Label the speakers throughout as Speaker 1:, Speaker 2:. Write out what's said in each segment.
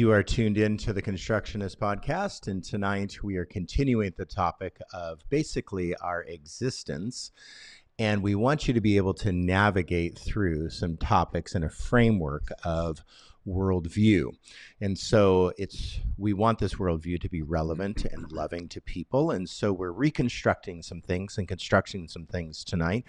Speaker 1: You are tuned in to the Constructionist Podcast, and tonight we are continuing the topic of basically our existence. And we want you to be able to navigate through some topics in a framework of worldview. And so it's we want this worldview to be relevant and loving to people. And so we're reconstructing some things and constructing some things tonight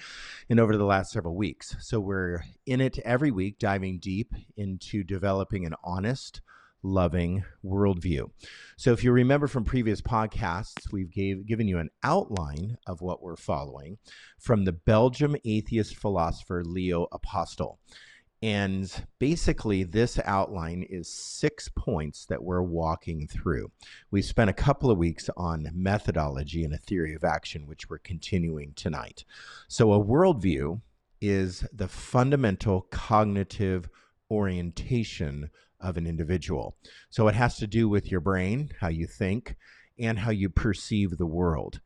Speaker 1: and over the last several weeks. So we're in it every week, diving deep into developing an honest, loving worldview. So, if you remember from previous podcasts, we've gave, given you an outline of what we're following from the Belgium atheist philosopher Leo Apostel. And basically, this outline is six points that we're walking through. We spent a couple of weeks on methodology and a theory of action, which we're continuing tonight. So, a worldview is the fundamental cognitive orientation of an individual. So it has to do with your brain, how you think, and how you perceive the world.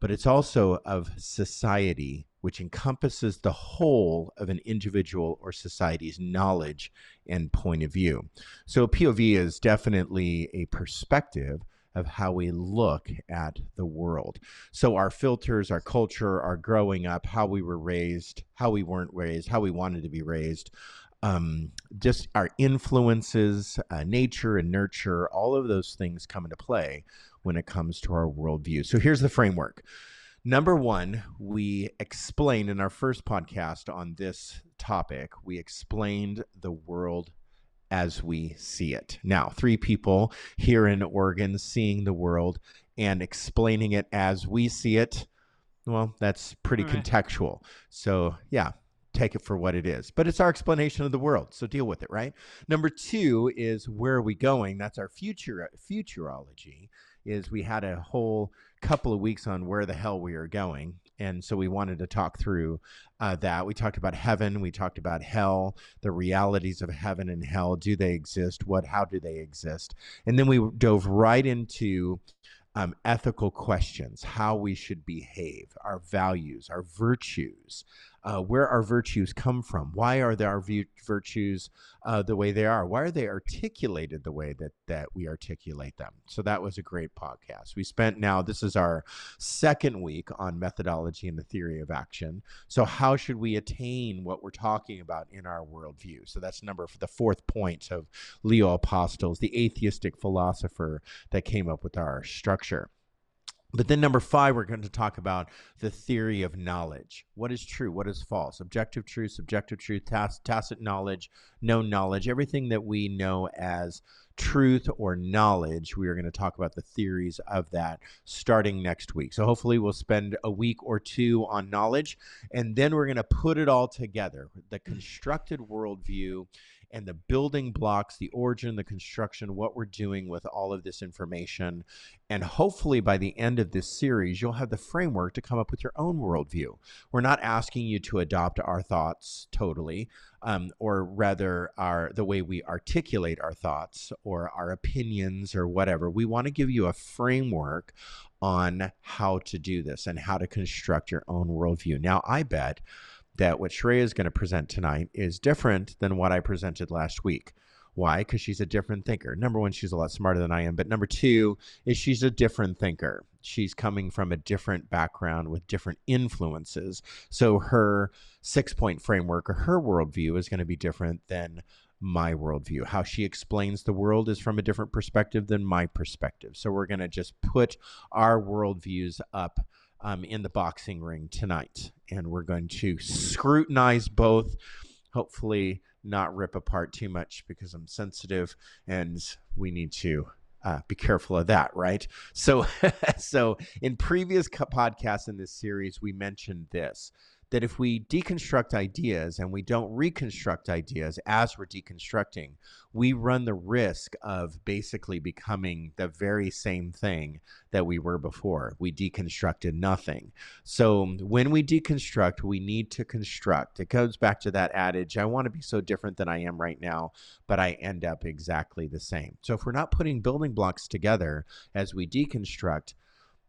Speaker 1: But it's also of society, which encompasses the whole of an individual or society's knowledge and point of view. So POV is definitely a perspective of how we look at the world. So our filters, our culture, our growing up, how we were raised, how we weren't raised, how we wanted to be raised, um, just our influences, uh, nature and nurture, all of those things come into play when it comes to our worldview. So here's the framework. Number one, we explained in our first podcast on this topic, we explained the world as we see it. Now, three people here in Oregon seeing the world and explaining it as we see it. Well, that's pretty right. contextual. So, yeah, take it for what it is. But it's our explanation of the world, so deal with it, right? Number two is where are we going? That's our future futurology. Is we had a whole couple of weeks on where the hell we are going, and so we wanted to talk through uh, that. We talked about heaven, we talked about hell, the realities of heaven and hell. Do they exist? What? How do they exist? And then we dove right into um, ethical questions, how we should behave, our values, our virtues, uh, where our virtues come from. Why are there our virtues uh, the way they are? Why are they articulated the way that that we articulate them? So that was a great podcast. We spent now this is our second week on methodology and the theory of action. So how should we attain what we're talking about in our worldview? So that's number the fourth point of Leo Apostel's, the atheistic philosopher that came up with our structure. But then, number five, we're going to talk about the theory of knowledge. What is true? What is false? Objective truth, subjective truth, tacit knowledge, known knowledge, everything that we know as truth or knowledge. We are going to talk about the theories of that starting next week. So, hopefully, we'll spend a week or two on knowledge, and then we're going to put it all together the constructed worldview and the building blocks, the origin, the construction, what we're doing with all of this information. And hopefully, by the end of this series, you'll have the framework to come up with your own worldview. We're not asking you to adopt our thoughts totally, um, or rather, our the way we articulate our thoughts or our opinions or whatever. We want to give you a framework on how to do this and how to construct your own worldview. Now, I bet that what Shreya is going to present tonight is different than what I presented last week. Why? Because she's a different thinker. Number one, she's a lot smarter than I am. But number two is she's a different thinker. She's coming from a different background with different influences. So her six point framework or her worldview is going to be different than my worldview. How she explains the world is from a different perspective than my perspective. So we're going to just put our worldviews up um, in the boxing ring tonight. And we're going to scrutinize both, hopefully, not rip apart too much because I'm sensitive and we need to uh, be careful of that, right? So, so in previous podcasts in this series, we mentioned this that if we deconstruct ideas and we don't reconstruct ideas as we're deconstructing, we run the risk of basically becoming the very same thing that we were before. We deconstructed nothing. So when we deconstruct, we need to construct. It goes back to that adage I want to be so different than I am right now, but I end up exactly the same. So if we're not putting building blocks together as we deconstruct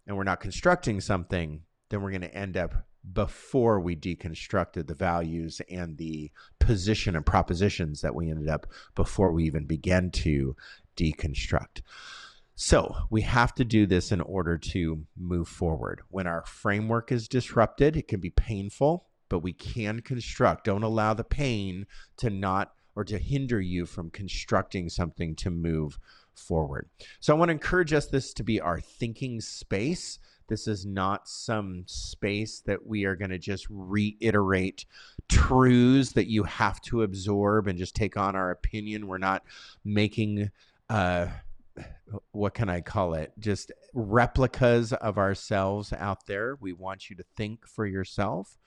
Speaker 1: and we're not constructing something, then we're going to end up before we deconstructed the values and the position and propositions that we ended up before we even began to deconstruct. So we have to do this in order to move forward. When our framework is disrupted, it can be painful, but we can construct. Don't allow the pain to not or to hinder you from constructing something to move forward. So I want to encourage us this to be our thinking space this is not some space that we are going to just reiterate truths that you have to absorb and just take on our opinion. We're not making, uh, what can I call it? Just replicas of ourselves out there. We want you to think for yourself.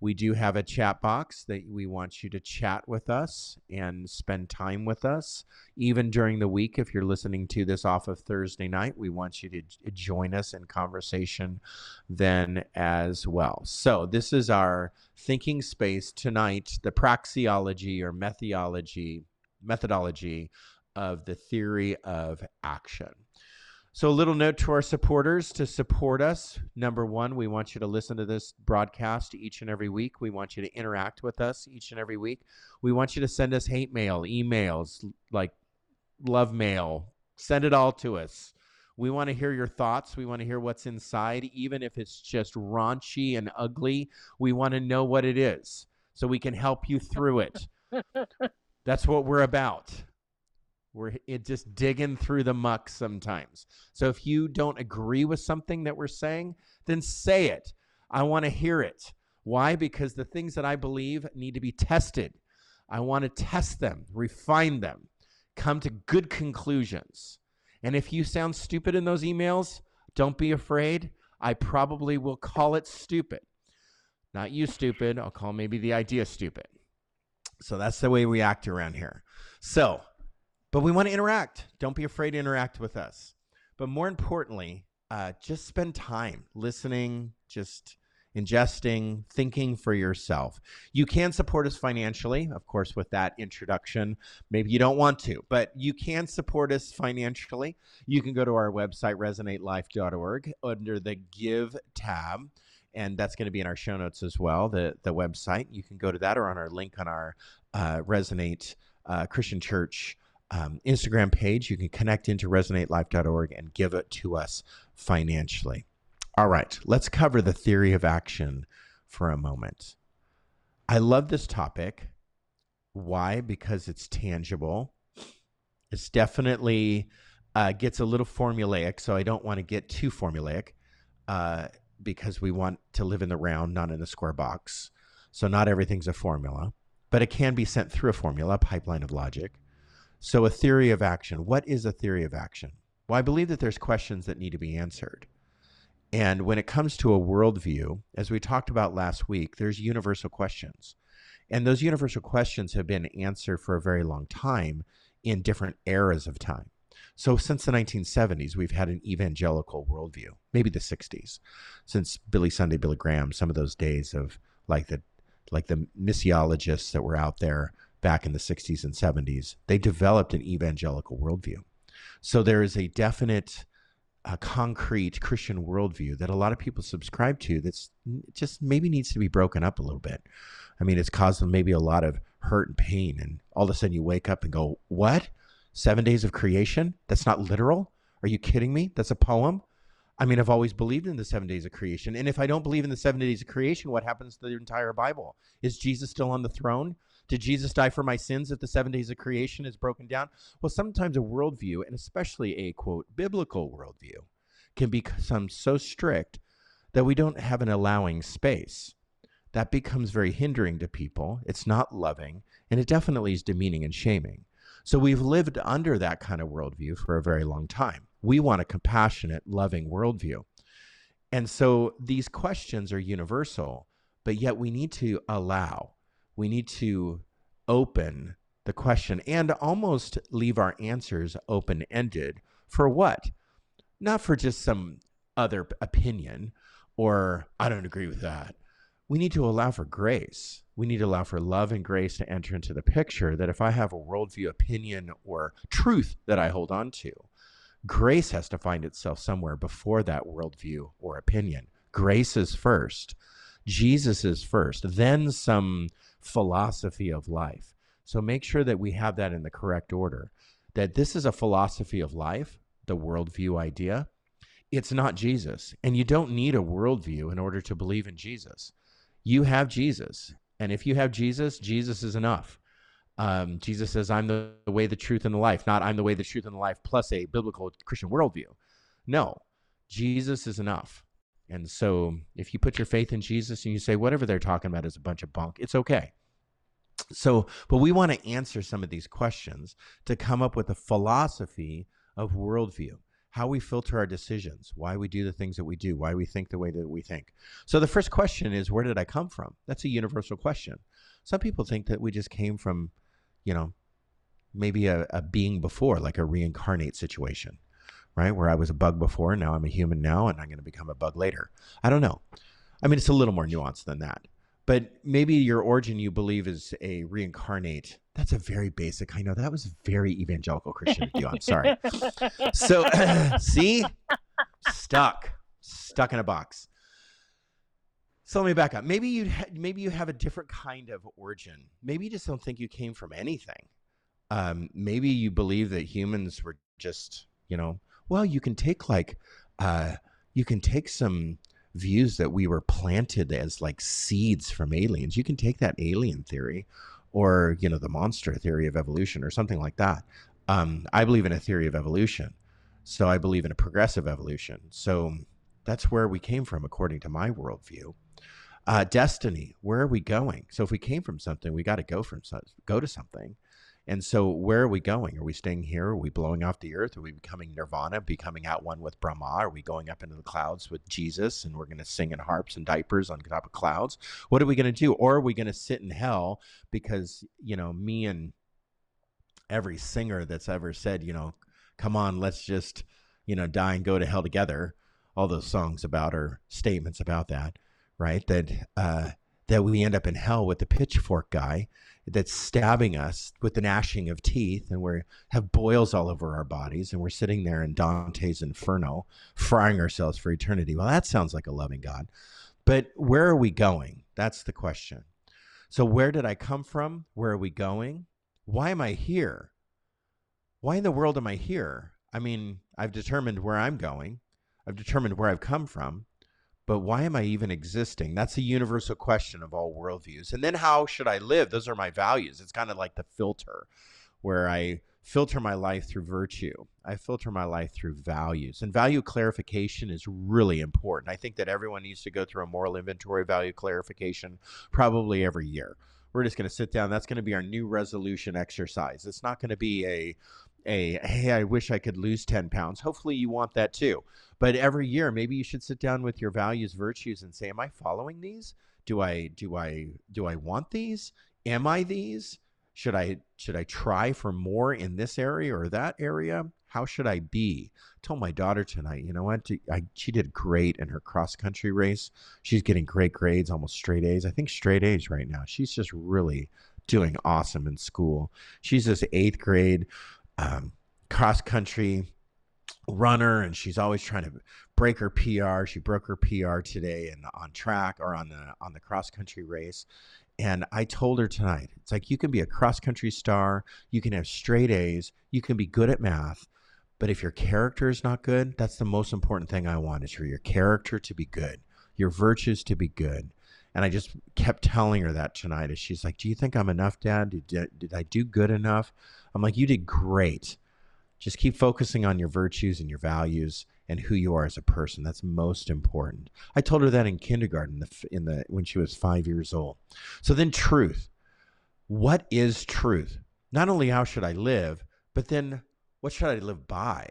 Speaker 1: We do have a chat box that we want you to chat with us and spend time with us. Even during the week, if you're listening to this off of Thursday night, we want you to join us in conversation then as well. So, this is our thinking space tonight the praxeology or methodology, methodology of the theory of action. So, a little note to our supporters to support us. Number one, we want you to listen to this broadcast each and every week. We want you to interact with us each and every week. We want you to send us hate mail, emails, like love mail. Send it all to us. We want to hear your thoughts. We want to hear what's inside, even if it's just raunchy and ugly. We want to know what it is so we can help you through it. That's what we're about. We're it just digging through the muck sometimes. So if you don't agree with something that we're saying, then say it. I want to hear it. Why? Because the things that I believe need to be tested. I want to test them, refine them, come to good conclusions. And if you sound stupid in those emails, don't be afraid. I probably will call it stupid. Not you stupid. I'll call maybe the idea stupid. So that's the way we act around here. So but we want to interact. Don't be afraid to interact with us. But more importantly, uh, just spend time listening, just ingesting, thinking for yourself. You can support us financially, of course, with that introduction. Maybe you don't want to, but you can support us financially. You can go to our website, resonatelife.org, under the Give tab. And that's going to be in our show notes as well, the, the website. You can go to that or on our link on our uh, Resonate uh, Christian Church um, Instagram page. You can connect into resonatelife.org and give it to us financially. All right, let's cover the theory of action for a moment. I love this topic. Why? Because it's tangible. It's definitely uh, gets a little formulaic, so I don't want to get too formulaic uh, because we want to live in the round, not in the square box. So not everything's a formula, but it can be sent through a formula, a pipeline of logic. So, a theory of action. What is a theory of action? Well, I believe that there's questions that need to be answered. And when it comes to a worldview, as we talked about last week, there's universal questions. And those universal questions have been answered for a very long time in different eras of time. So, since the 1970s, we've had an evangelical worldview, maybe the 60s, since Billy Sunday, Billy Graham, some of those days of like the like the missiologists that were out there back in the 60s and 70s, they developed an evangelical worldview. So there is a definite, uh, concrete Christian worldview that a lot of people subscribe to that's just maybe needs to be broken up a little bit. I mean, it's caused them maybe a lot of hurt and pain. And all of a sudden you wake up and go, What? Seven days of creation? That's not literal? Are you kidding me? That's a poem? I mean, I've always believed in the seven days of creation. And if I don't believe in the seven days of creation, what happens to the entire Bible? Is Jesus still on the throne? Did Jesus die for my sins if the seven days of creation is broken down? Well, sometimes a worldview, and especially a quote, biblical worldview, can become so strict that we don't have an allowing space. That becomes very hindering to people. It's not loving, and it definitely is demeaning and shaming. So we've lived under that kind of worldview for a very long time. We want a compassionate, loving worldview. And so these questions are universal but yet we need to allow, we need to open the question and almost leave our answers open ended for what? Not for just some other opinion or I don't agree with that. We need to allow for grace. We need to allow for love and grace to enter into the picture that if I have a worldview, opinion, or truth that I hold on to, grace has to find itself somewhere before that worldview or opinion. Grace is first, Jesus is first, then some philosophy of life. So make sure that we have that in the correct order. That this is a philosophy of life, the worldview idea. It's not Jesus. And you don't need a worldview in order to believe in Jesus. You have Jesus. And if you have Jesus, Jesus is enough. Um, Jesus says, I'm the, the way, the truth, and the life, not I'm the way, the truth, and the life, plus a biblical Christian worldview. No, Jesus is enough. And so if you put your faith in Jesus and you say, whatever they're talking about is a bunch of bunk, it's okay. So, but we want to answer some of these questions to come up with a philosophy of worldview, how we filter our decisions, why we do the things that we do, why we think the way that we think. So, the first question is, where did I come from? That's a universal question. Some people think that we just came from, you know, maybe a, a being before, like a reincarnate situation, right? Where I was a bug before, now I'm a human now, and I'm going to become a bug later. I don't know. I mean, it's a little more nuanced than that. But maybe your origin you believe is a reincarnate. That's a very basic i know that was very evangelical christian you i'm sorry. So see? Stuck. Stuck in a box. So let me back up. Maybe you ha- maybe you have a different kind of origin. Maybe you just don't think you came from anything. Um, maybe you believe that humans were just you know well you can take like uh, you can take some views that we were planted as like seeds from aliens. You can take that alien theory or, you know, the monster theory of evolution or something like that. Um, I believe in a theory of evolution. So I believe in a progressive evolution. So that's where we came from, according to my worldview. Uh, destiny, where are we going? So if we came from something, we got to go from go to something. And so, where are we going? Are we staying here? Are we blowing off the earth? Are we becoming nirvana, becoming at one with Brahma? Are we going up into the clouds with Jesus and we're going to sing in harps and diapers on top of clouds? What are we going to do? Or are we going to sit in hell because, you know, me and every singer that's ever said, you know, come on, let's just, you know, die and go to hell together, all those songs about or statements about that, right? That, uh, that we end up in hell with the pitchfork guy that's stabbing us with the gnashing of teeth and we have boils all over our bodies and we're sitting there in Dante's inferno frying ourselves for eternity. Well, that sounds like a loving God. But where are we going? That's the question. So where did I come from? Where are we going? Why am I here? Why in the world am I here? I mean, I've determined where I'm going. I've determined where I've come from but why am I even existing? That's a universal question of all worldviews. And then how should I live? Those are my values. It's kind of like the filter where I filter my life through virtue. I filter my life through values. And value clarification is really important. I think that everyone needs to go through a moral inventory value clarification probably every year. We're just going to sit down. That's going to be our new resolution exercise. It's not going to be a a hey, I wish I could lose 10 pounds. Hopefully you want that too. But every year, maybe you should sit down with your values, virtues, and say, Am I following these? Do I do I do I want these? Am I these? Should I should I try for more in this area or that area? How should I be? I told my daughter tonight, you know what? I, she did great in her cross country race. She's getting great grades, almost straight A's. I think straight A's right now. She's just really doing awesome in school. She's this eighth grade um, cross country runner and she's always trying to break her PR. She broke her PR today and on track or on the on the cross country race. And I told her tonight, it's like you can be a cross country star, you can have straight A's, you can be good at math, but if your character is not good, that's the most important thing I want is for your character to be good, your virtues to be good. And I just kept telling her that tonight as she's like, Do you think I'm enough, Dad? Did, did I do good enough? I'm like, You did great. Just keep focusing on your virtues and your values and who you are as a person. That's most important. I told her that in kindergarten, in the when she was five years old. So then, truth. What is truth? Not only how should I live, but then what should I live by?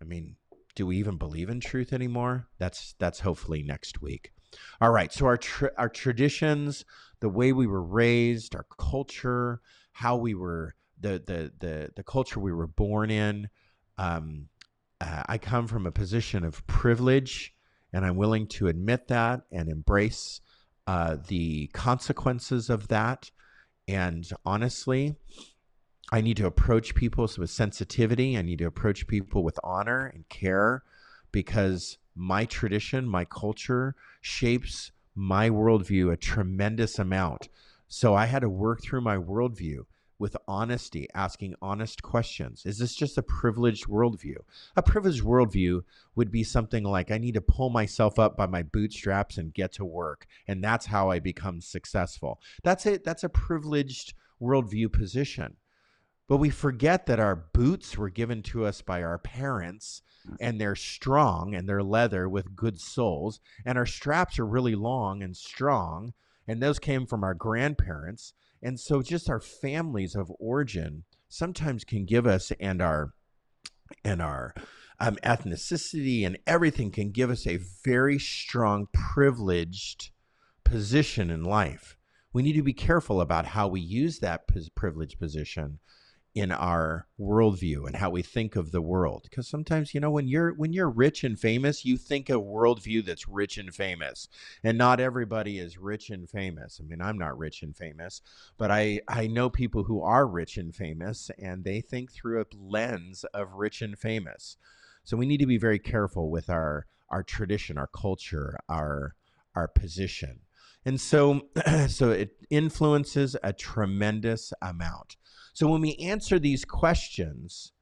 Speaker 1: I mean, do we even believe in truth anymore? That's that's hopefully next week. All right. So our our traditions, the way we were raised, our culture, how we were the the the the culture we were born in. Um, uh, I come from a position of privilege, and I'm willing to admit that and embrace uh, the consequences of that. And honestly, I need to approach people with sensitivity. I need to approach people with honor and care because my tradition, my culture shapes my worldview a tremendous amount. So I had to work through my worldview with honesty, asking honest questions. Is this just a privileged worldview? A privileged worldview would be something like I need to pull myself up by my bootstraps and get to work. And that's how I become successful. That's it. That's a privileged worldview position. But we forget that our boots were given to us by our parents and they're strong and they're leather with good soles. And our straps are really long and strong. And those came from our grandparents. And so just our families of origin sometimes can give us and our and our um, ethnicity and everything can give us a very strong privileged position in life. We need to be careful about how we use that privileged position in our worldview and how we think of the world. Because sometimes you know when you're when you're rich and famous you think a worldview that's rich and famous. And not everybody is rich and famous. I mean i'm not rich and famous but i i know people who are rich and famous and they think through a lens of rich and famous. So we need to be very careful with our our tradition our culture our our position. And so so it influences a tremendous amount so when we answer these questions,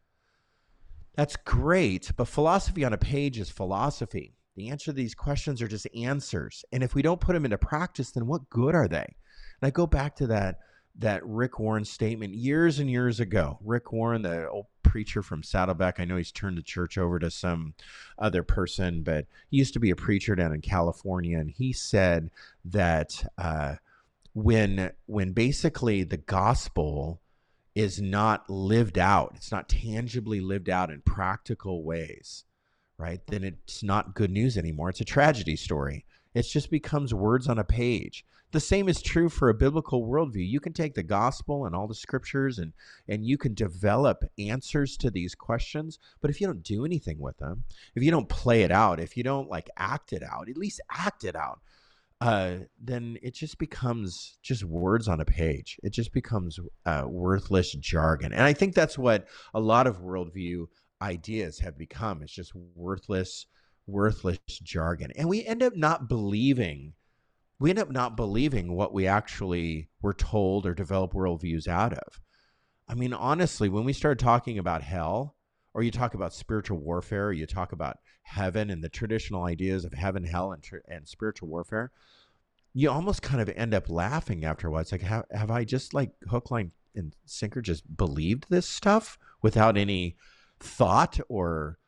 Speaker 1: that's great, but philosophy on a page is philosophy. The answer to these questions are just answers. And if we don't put them into practice, then what good are they? And I go back to that that Rick Warren statement years and years ago. Rick Warren, the old preacher from Saddleback, I know he's turned the church over to some other person, but he used to be a preacher down in California, and he said that uh, when when basically the gospel is not lived out, it's not tangibly lived out in practical ways, right? Then it's not good news anymore. It's a tragedy story. It just becomes words on a page. The same is true for a biblical worldview. You can take the gospel and all the scriptures and and you can develop answers to these questions, but if you don't do anything with them, if you don't play it out, if you don't like act it out, at least act it out, uh, then it just becomes just words on a page. It just becomes uh, worthless jargon. And I think that's what a lot of worldview ideas have become. It's just worthless, worthless jargon. And we end up not believing, we end up not believing what we actually were told or develop worldviews out of. I mean, honestly, when we start talking about hell, or you talk about spiritual warfare, you talk about heaven and the traditional ideas of heaven, hell, and, and spiritual warfare, you almost kind of end up laughing after a while. It's like, have, have I just like hook, line, and sinker just believed this stuff without any thought or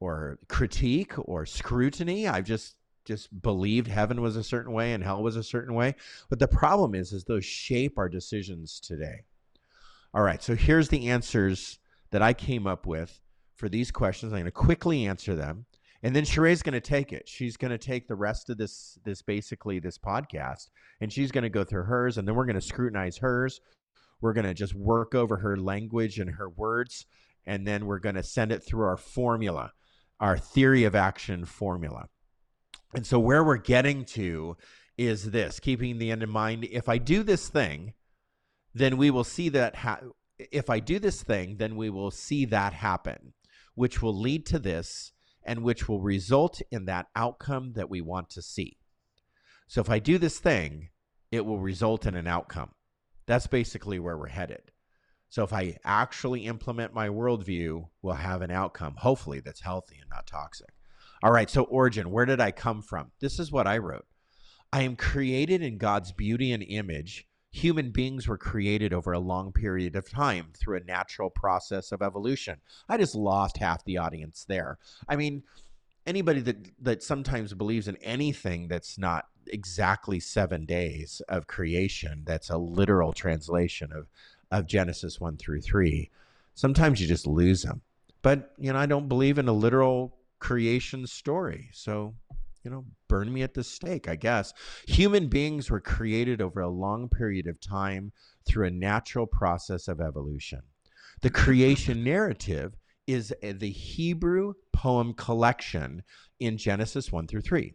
Speaker 1: or critique or scrutiny? I've just just believed heaven was a certain way and hell was a certain way. But the problem is, is those shape our decisions today. All right, so here's the answers that I came up with for these questions. I'm going to quickly answer them. And then Sheree's going to take it. She's going to take the rest of this, this basically this podcast, and she's going to go through hers, and then we're going to scrutinize hers. We're going to just work over her language and her words, and then we're going to send it through our formula, our theory of action formula. And so where we're getting to is this, keeping the end in mind. If I do this thing, then we will see that. Ha- if I do this thing, then we will see that happen which will lead to this and which will result in that outcome that we want to see. So if I do this thing, it will result in an outcome. That's basically where we're headed. So if I actually implement my worldview, we'll have an outcome, hopefully, that's healthy and not toxic. All right, so origin, where did I come from? This is what I wrote. I am created in God's beauty and image human beings were created over a long period of time through a natural process of evolution. I just lost half the audience there. I mean, anybody that that sometimes believes in anything that's not exactly 7 days of creation, that's a literal translation of of Genesis 1 through 3. Sometimes you just lose them. But, you know, I don't believe in a literal creation story. So, you know, burn me at the stake, I guess. Human beings were created over a long period of time through a natural process of evolution. The creation narrative is the Hebrew poem collection in Genesis 1 through 3.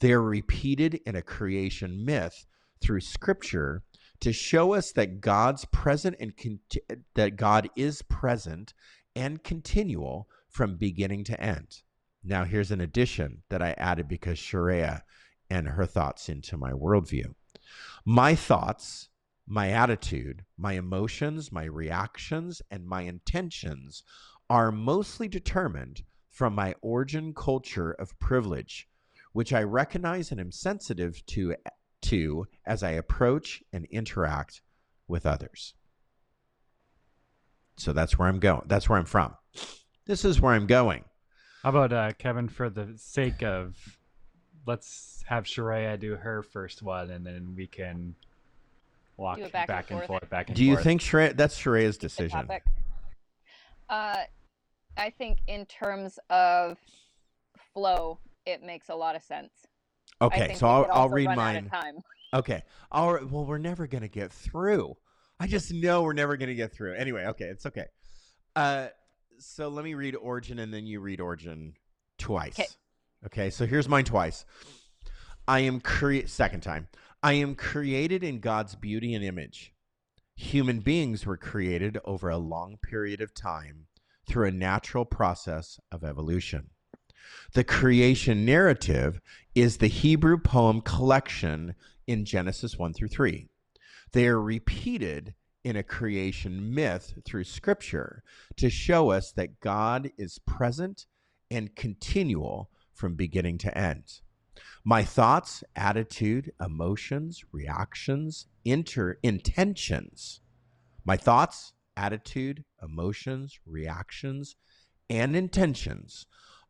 Speaker 1: They are repeated in a creation myth through scripture to show us that God's present and that God is present and continual from beginning to end. Now, here's an addition that I added because Sharia and her thoughts into my worldview. My thoughts, my attitude, my emotions, my reactions, and my intentions are mostly determined from my origin culture of privilege, which I recognize and am sensitive to, to as I approach and interact with others. So that's where I'm going. That's where I'm from. This is where I'm going.
Speaker 2: How about uh, Kevin? For the sake of, let's have Sharia do her first one, and then we can walk back, back, and, and forth. Back and
Speaker 1: do you
Speaker 2: forth.
Speaker 1: think Sharia? That's Sharia's decision.
Speaker 3: Uh, I think in terms of flow, it makes a lot of sense.
Speaker 1: Okay, so I'll, I'll read mine. Okay. All right. Well, we're never gonna get through. I just know we're never gonna get through. Anyway, okay, it's okay. Uh, so let me read Origin and then you read Origin twice. Okay. Okay, so here's mine twice. I am create second time. I am created in God's beauty and image. Human beings were created over a long period of time through a natural process of evolution. The creation narrative is the Hebrew poem collection in Genesis 1 through 3. They are repeated in a creation myth through scripture to show us that God is present and continual from beginning to end. My thoughts, attitude, emotions, reactions, inter intentions. My thoughts, attitude, emotions, reactions, and intentions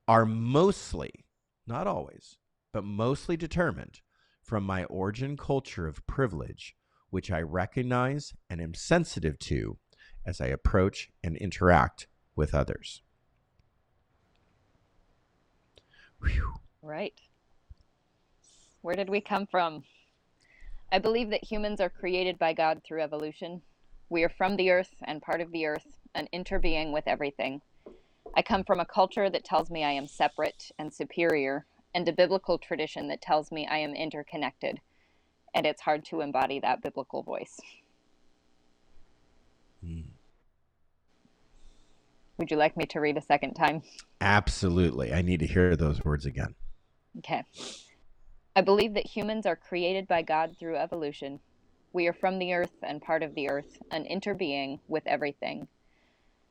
Speaker 1: are mostly, not always, but mostly determined from my origin culture of privilege which I recognize and am sensitive to as I approach and interact with others.
Speaker 3: Whew. Right. Where did we come from? I believe that humans are created by God through evolution. We are from the earth and part of the earth, an interbeing with everything. I come from a culture that tells me I am separate and superior, and a biblical tradition that tells me I am interconnected and it's hard to embody that biblical voice. Mm. Would you like me to read a second time?
Speaker 1: Absolutely. I need to hear those words again.
Speaker 3: Okay. I believe that humans are created by God through evolution. We are from the earth and part of the earth, an interbeing with everything.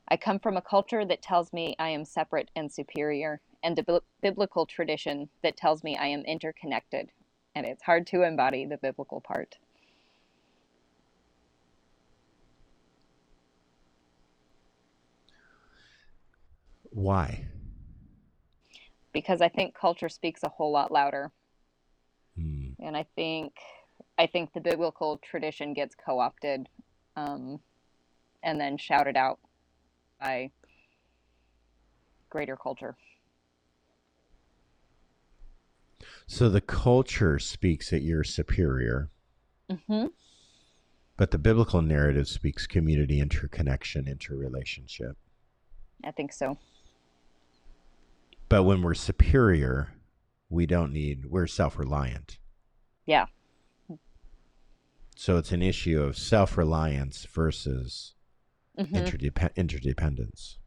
Speaker 3: I come from a culture that tells me I am separate and superior, and a biblical tradition that tells me I am interconnected and it's hard to embody the biblical part.
Speaker 1: Why?
Speaker 3: Because I think culture speaks a whole lot louder. Hmm. And I think I think the biblical tradition gets co-opted um, and then shouted out by greater culture.
Speaker 1: So the culture speaks that you're superior. Mm-hmm. But the biblical narrative speaks community, interconnection, interrelationship.
Speaker 3: I think so.
Speaker 1: But when we're superior, we don't need, we're self reliant.
Speaker 3: Yeah.
Speaker 1: So it's an issue of self reliance versus mm-hmm. interdep- interdependence.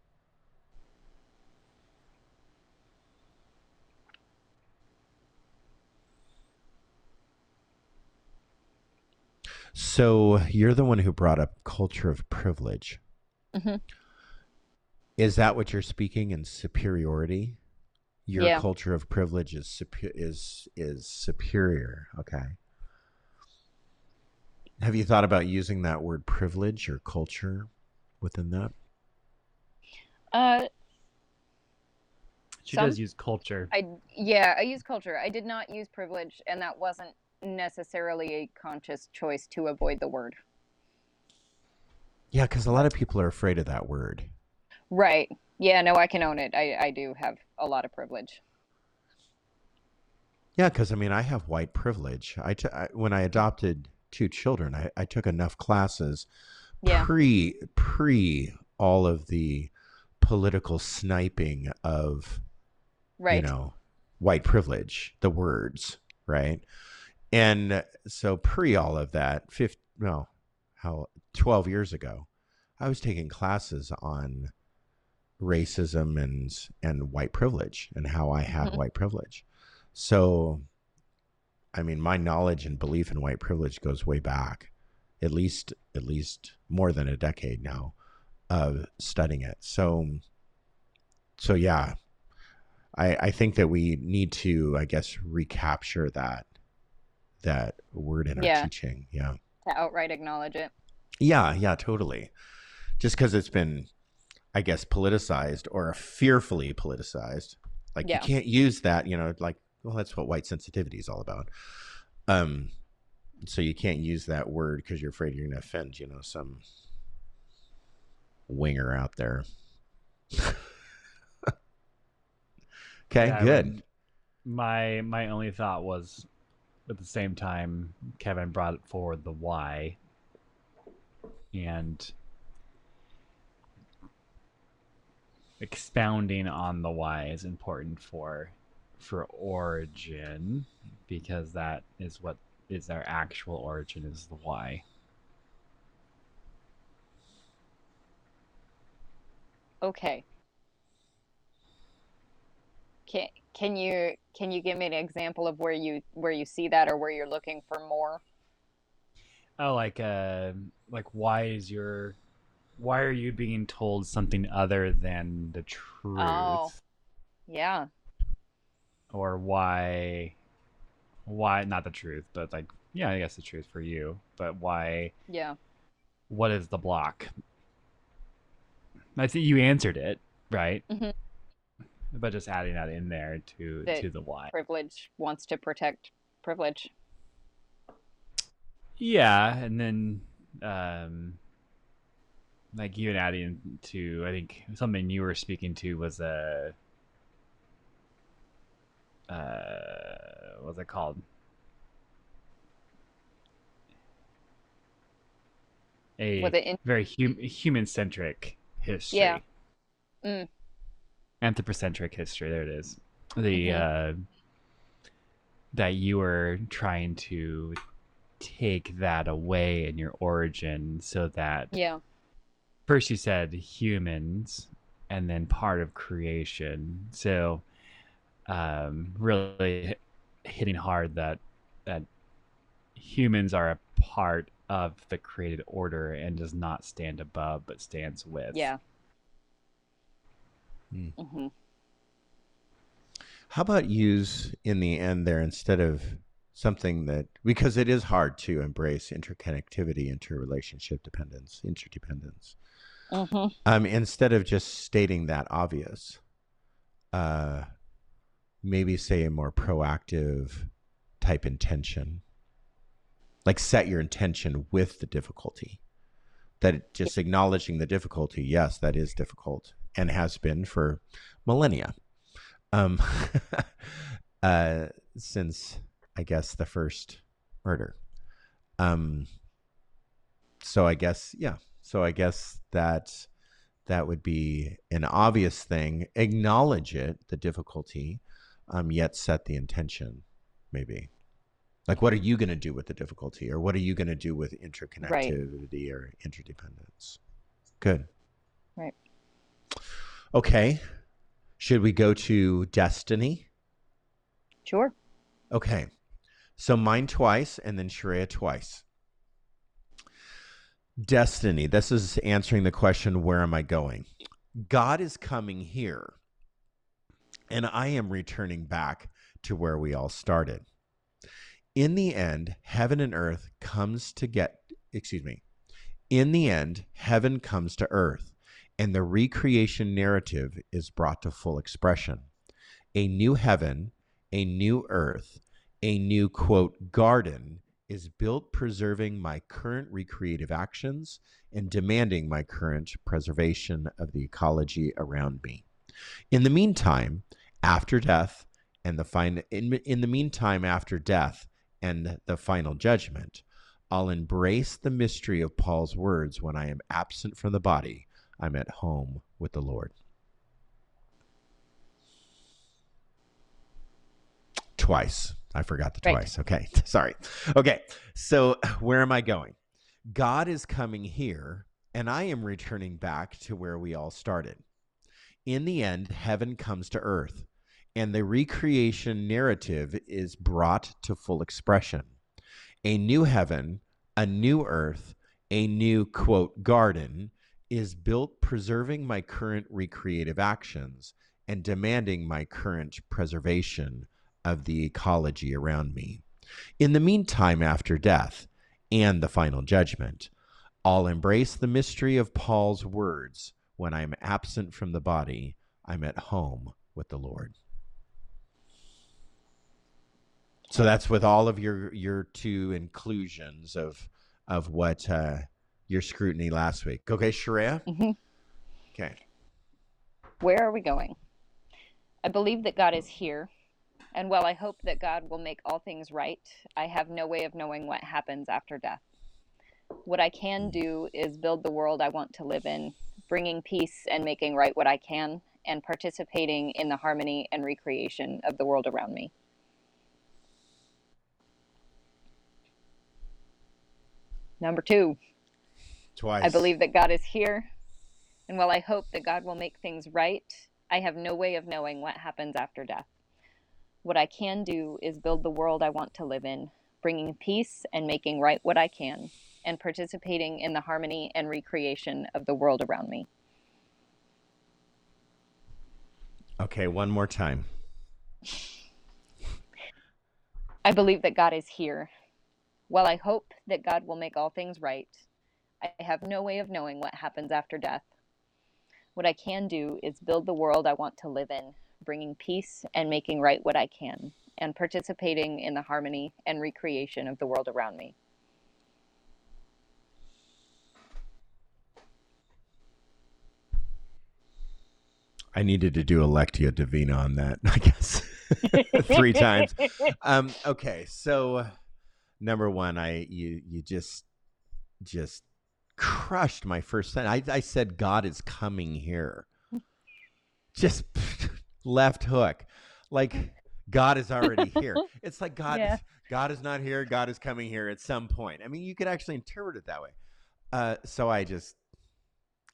Speaker 1: So you're the one who brought up culture of privilege. Mm-hmm. Is that what you're speaking in superiority? Your yeah. culture of privilege is super, is is superior. Okay. Have you thought about using that word privilege or culture within that?
Speaker 3: Uh,
Speaker 2: she some, does use culture.
Speaker 3: I yeah, I use culture. I did not use privilege, and that wasn't necessarily a conscious choice to avoid the word.
Speaker 1: Yeah, because a lot of people are afraid of that word.
Speaker 3: Right. Yeah, no, I can own it. I, I do have a lot of privilege.
Speaker 1: Yeah, because I mean, I have white privilege. I, t- I when I adopted two children, I, I took enough classes yeah. pre pre all of the political sniping of right. you know white privilege, the words, right? And so pre all of that, 50, no, how 12 years ago, I was taking classes on racism and and white privilege and how I had mm-hmm. white privilege. So I mean, my knowledge and belief in white privilege goes way back, at least at least more than a decade now of studying it. So so yeah, I I think that we need to, I guess, recapture that that word in yeah. our teaching. Yeah.
Speaker 3: To outright acknowledge it.
Speaker 1: Yeah, yeah, totally. Just because it's been, I guess, politicized or fearfully politicized. Like yeah. you can't use that, you know, like well, that's what white sensitivity is all about. Um, so you can't use that word because you're afraid you're going to offend, you know, some winger out there. okay, yeah, good.
Speaker 2: my my only thought was, at the same time, Kevin brought forward the why, and expounding on the why is important for for origin because that is what is our actual origin is the why.
Speaker 3: Okay. Can can you can you give me an example of where you where you see that or where you're looking for more?
Speaker 2: Oh, like uh, like why is your why are you being told something other than the truth? Oh,
Speaker 3: yeah
Speaker 2: or why why not the truth but like yeah i guess the truth for you but why
Speaker 3: yeah
Speaker 2: what is the block i think you answered it right mm-hmm. But just adding that in there to that to the why
Speaker 3: privilege wants to protect privilege
Speaker 2: yeah and then um like you and adding to i think something you were speaking to was a uh, uh, what's it called? A in- very hum- human centric history.
Speaker 3: Yeah. Mm.
Speaker 2: Anthropocentric history. There it is. The mm-hmm. uh, that you were trying to take that away in your origin, so that
Speaker 3: yeah.
Speaker 2: First, you said humans, and then part of creation. So um, really hitting hard that that humans are a part of the created order and does not stand above but stands with.
Speaker 3: Yeah. Mm.
Speaker 1: Mm-hmm. How about use in the end there instead of something that because it is hard to embrace interconnectivity, interrelationship dependence, interdependence. Mm-hmm. Um, instead of just stating that obvious, uh, maybe say a more proactive type intention like set your intention with the difficulty that just acknowledging the difficulty yes that is difficult and has been for millennia um uh since i guess the first murder um so i guess yeah so i guess that that would be an obvious thing acknowledge it the difficulty um, yet set the intention, maybe. Like, what are you going to do with the difficulty, or what are you going to do with interconnectivity right. or interdependence? Good.
Speaker 3: Right.
Speaker 1: Okay. Should we go to destiny?
Speaker 3: Sure.
Speaker 1: Okay. So mine twice and then Sharia twice. Destiny. This is answering the question, where am I going? God is coming here and I am returning back to where we all started. In the end, heaven and earth comes to get, excuse me, in the end, heaven comes to earth, and the recreation narrative is brought to full expression. A new heaven, a new earth, a new, quote, garden is built preserving my current recreative actions and demanding my current preservation of the ecology around me. In the meantime, after death and the final, in, in the meantime after death and the final judgment. I'll embrace the mystery of Paul's words when I am absent from the body. I'm at home with the Lord. Twice. I forgot the
Speaker 3: Right.
Speaker 1: twice. Okay. Sorry. Okay. So, where am I going? God is coming here, and I am returning back to where we all started. In the end, heaven comes to earth, and the recreation narrative is brought to full expression. A new heaven, a new earth, a new, quote, garden is built preserving my current recreative actions and demanding my current preservation of the ecology around me. In the meantime, after death and the final judgment, I'll embrace the mystery of Paul's words when I'm absent from the body, I'm at home with the Lord. So that's with all of your your two inclusions of of what uh, your scrutiny last week. Okay, Sharia.
Speaker 3: Mhm.
Speaker 1: Okay.
Speaker 3: Where are we going? I believe that God is here, and while I hope that God will make all things right, I have no way of knowing what happens after death. What I can do is build the world I want to live in, bringing peace and making right what I can, and participating in the harmony and recreation of the world around me. Number two,
Speaker 1: Twice.
Speaker 3: I believe that God is here. And while I hope that God will make things right, I have no way of knowing what happens after death. What I can do is build the world I want to live in, bringing peace and making right what I can, and participating in the harmony and recreation of the world around me.
Speaker 1: Okay, one more time.
Speaker 3: I believe that God is here. While I hope that God will make all things right, I have no way of knowing what happens after death. What I can do is build the world I want to live in, bringing peace and making right what I can, and participating in the harmony and recreation of the world around me.
Speaker 1: I needed to do a Lectio Divina on that, I guess, three times. Um, okay, so number one, I you you just just crushed my first sentence. I, I said God is coming here. Just left hook, like God is already here. It's like God
Speaker 3: Yeah.
Speaker 1: God is not here. God is coming here at some point. I mean, you could actually interpret it that way. Uh, so I just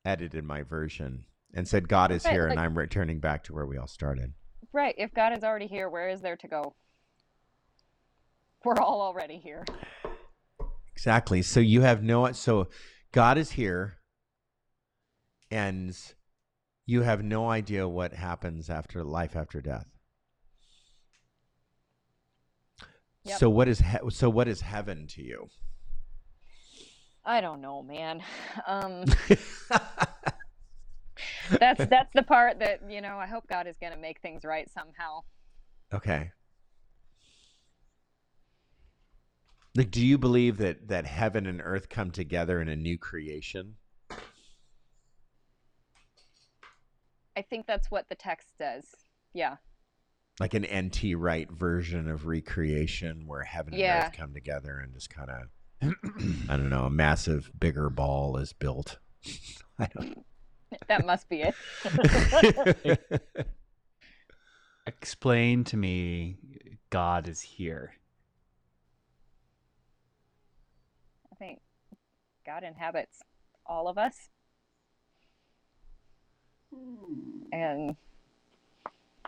Speaker 1: edited my version and said God is
Speaker 3: Right,
Speaker 1: here, and I'm returning back to where we all started.
Speaker 3: Right, if God is already here, where is there to go? We're all already here.
Speaker 1: Exactly. So you have no so God is here and you have no idea what happens after life after death.
Speaker 3: Yep.
Speaker 1: So what is he- so what is heaven to you?
Speaker 3: I don't know, man. Um, that's that's the part that you know. I hope God is going to make things right somehow.
Speaker 1: okay. Like do you believe that that heaven and earth come together in a new creation?
Speaker 3: I think that's what the text says. Yeah.
Speaker 1: Like an NT Wright version of recreation where heaven and
Speaker 3: Yeah.
Speaker 1: earth come together and just kind of I don't know, a massive bigger ball is built. I don't
Speaker 3: That must be it.
Speaker 2: Explain to me God is here.
Speaker 3: I think God inhabits all of us. And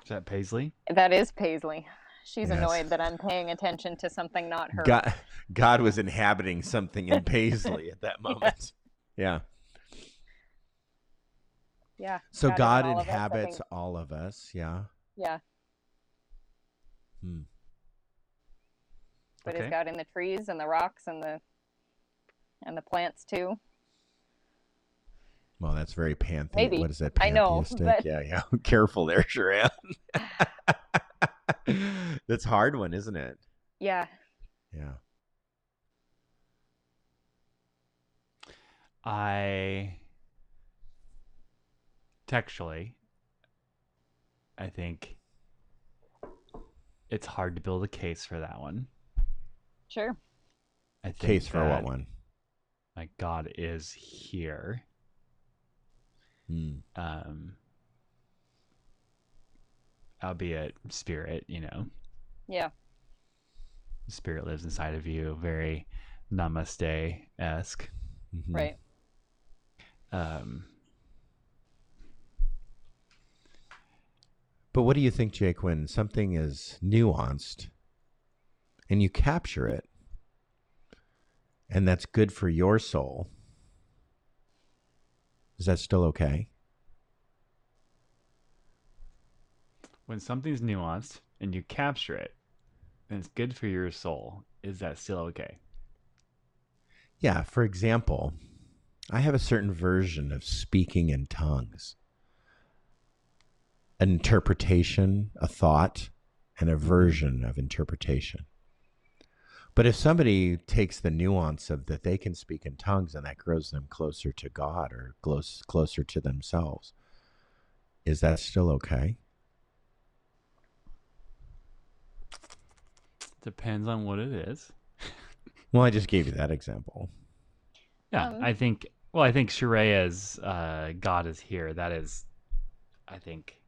Speaker 2: Is that Paisley?
Speaker 3: that is Paisley. She's
Speaker 1: Yes.
Speaker 3: annoyed that I'm paying attention to something not her.
Speaker 1: God, God was inhabiting something in Paisley at that moment. Yeah.
Speaker 3: Yeah.
Speaker 1: So
Speaker 3: is
Speaker 1: God,
Speaker 3: in all of us,
Speaker 1: inhabits all of us. Yeah.
Speaker 3: Yeah.
Speaker 1: Hmm.
Speaker 3: But
Speaker 2: Okay.
Speaker 3: is God in the trees and the rocks and the and the plants too?
Speaker 1: Well, that's very panthe.
Speaker 3: Maybe.
Speaker 1: What is that?
Speaker 3: I know, but-
Speaker 1: Yeah, yeah. Careful there, Sharon. that's a hard one, isn't it?
Speaker 3: Yeah.
Speaker 1: Yeah.
Speaker 2: I textually, I think it's hard to build a case for that one.
Speaker 3: Sure.
Speaker 2: I think
Speaker 1: Case for what one?
Speaker 2: Like God is here.
Speaker 1: Hmm.
Speaker 2: Um, albeit spirit, you know,
Speaker 3: Yeah.
Speaker 2: spirit lives inside of you. Very namaste esque.
Speaker 1: Mhm.
Speaker 3: Right.
Speaker 2: Um,
Speaker 1: But what do you think, Jake, when something is nuanced and you capture it, and that's good for your soul? Is that still okay?
Speaker 2: when something's nuanced and you capture it, and it's good for your soul, is that still okay?
Speaker 1: Yeah. For example, I have a certain version of speaking in tongues, an interpretation, a thought, and a version of interpretation. But if somebody takes the nuance of that they can speak in tongues and that grows them closer to God or close, closer to themselves, is that still okay?
Speaker 2: Depends on what it is.
Speaker 1: Well, I just gave you that example.
Speaker 2: Yeah,
Speaker 3: Um,
Speaker 2: I think. Well, I think Sharea's uh, God is here. That is, I think,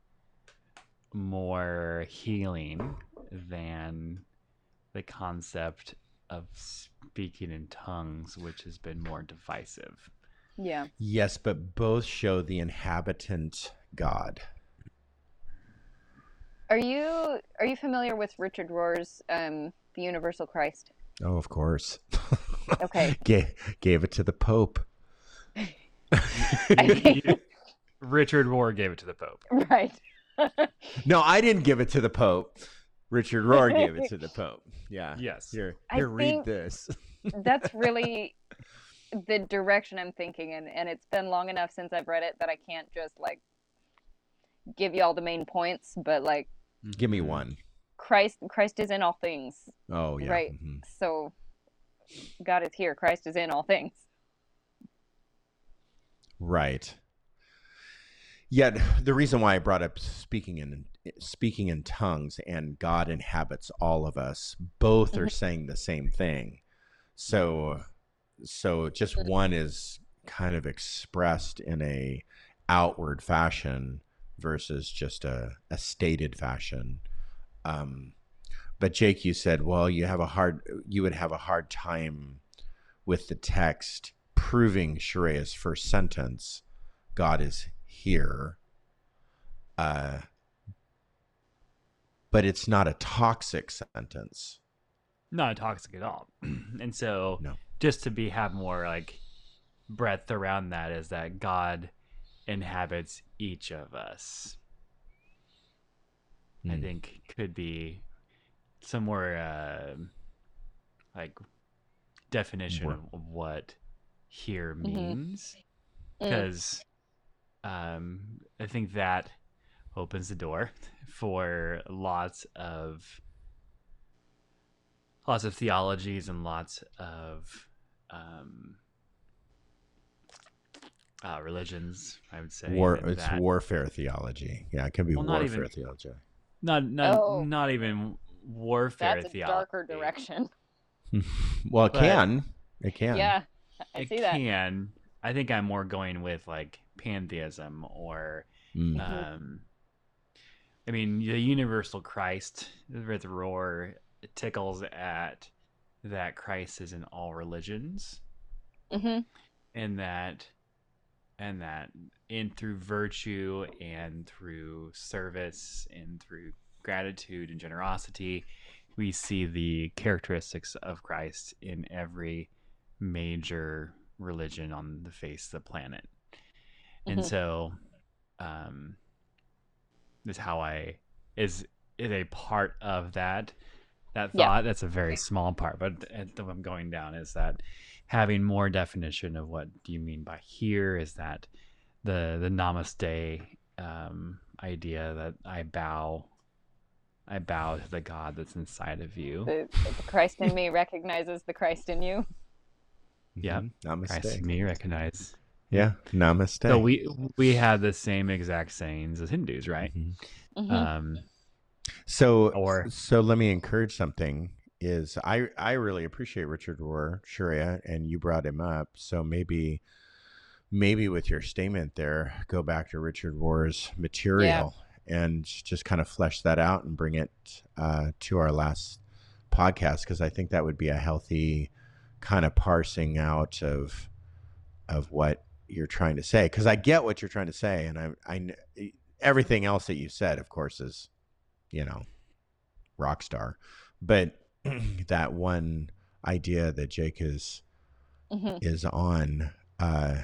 Speaker 2: more healing than the concept of speaking in tongues, which has been more divisive.
Speaker 3: Yeah.
Speaker 1: Yes, but both show the inhabitant God.
Speaker 3: Are you are you familiar with Richard Rohr's um, The Universal Christ?
Speaker 1: Oh, of course.
Speaker 3: Okay.
Speaker 1: gave, gave it to the Pope.
Speaker 3: I think-
Speaker 2: Richard Rohr gave it to the Pope.
Speaker 3: right.
Speaker 1: No, I didn't give it to the Pope. Richard Rohr gave it to the Pope. Yeah.
Speaker 2: Yes.
Speaker 1: Here,
Speaker 3: I
Speaker 1: here, read this.
Speaker 3: That's really the direction I'm thinking in, and it's been long enough since I've read it that I can't just like give you all the main points, but like
Speaker 1: Give me one.
Speaker 3: Christ Christ is in all things.
Speaker 1: Oh, yeah.
Speaker 3: Right.
Speaker 1: mhm.
Speaker 3: So God is here. Christ is in all things.
Speaker 1: Right. Yet the reason why I brought up speaking in speaking in tongues and God inhabits all of us, both are
Speaker 3: Mhm.
Speaker 1: saying the same thing. So so just one is kind of expressed in a outward fashion versus just a, a stated fashion. Um, but Jake, you said, well, you have a hard you would have a hard time with the text proving Sharea's first sentence, God is here. Uh, but it's not a toxic sentence.
Speaker 2: Not toxic at all. and so
Speaker 1: No.
Speaker 2: just to be have more like breadth around that is that God inhabits each of us. I
Speaker 1: Mm.
Speaker 2: think could be some more uh, like definition
Speaker 1: More-
Speaker 2: of, of what here
Speaker 3: Mhm.
Speaker 2: means
Speaker 3: Mm.
Speaker 2: because um, I think that opens the door for lots of lots of theologies and lots of um, uh, religions. I would say
Speaker 1: War, it's
Speaker 2: that-
Speaker 1: warfare theology. Yeah, it can be
Speaker 2: Well, not
Speaker 1: warfare
Speaker 2: even-
Speaker 1: theology.
Speaker 2: not not
Speaker 3: Oh.
Speaker 2: not even warfare
Speaker 3: That's a
Speaker 2: theology.
Speaker 3: darker direction.
Speaker 1: Well, it
Speaker 2: But-
Speaker 1: can. It can.
Speaker 3: Yeah. I
Speaker 2: it
Speaker 3: see that.
Speaker 2: can. I think I'm more going with like pantheism or
Speaker 1: Mm.
Speaker 2: um I mean the universal Christ with Rohr tickles at that Christ is in all religions.
Speaker 3: Hmm
Speaker 2: and that and that in through virtue and through service and through gratitude and generosity we see the characteristics of Christ in every major religion on the face of the planet. And
Speaker 3: Mhm.
Speaker 2: so um is how i is is a part of that that
Speaker 3: Yeah.
Speaker 2: thought that's a very small part but th- the i'm going down is that having more definition of what do you mean by here is that the the namaste um idea that i bow i bow to the god that's inside of you
Speaker 3: The, the Christ in me recognizes the Christ in you.
Speaker 2: Yeah.
Speaker 1: Mhm. Namaste.
Speaker 2: christ in me recognize
Speaker 1: Yeah. Namaste.
Speaker 2: so we we have the same exact sayings as hindus right
Speaker 1: Mhm.
Speaker 3: Mhm.
Speaker 2: um
Speaker 1: So,
Speaker 2: Or-
Speaker 1: so let me encourage something. Is I I really appreciate Richard Rohr, Shuria, and you brought him up. So maybe, maybe with your statement there, go back to Richard Rohr's material and just kind of flesh that out and bring it uh, to our last podcast because I think that would be a healthy kind of parsing out of of what you're trying to say. Because I get what you're trying to say, and I I everything else that you said, of course, is you know rock star, but that one idea that Jake is
Speaker 3: Mhm.
Speaker 1: is on uh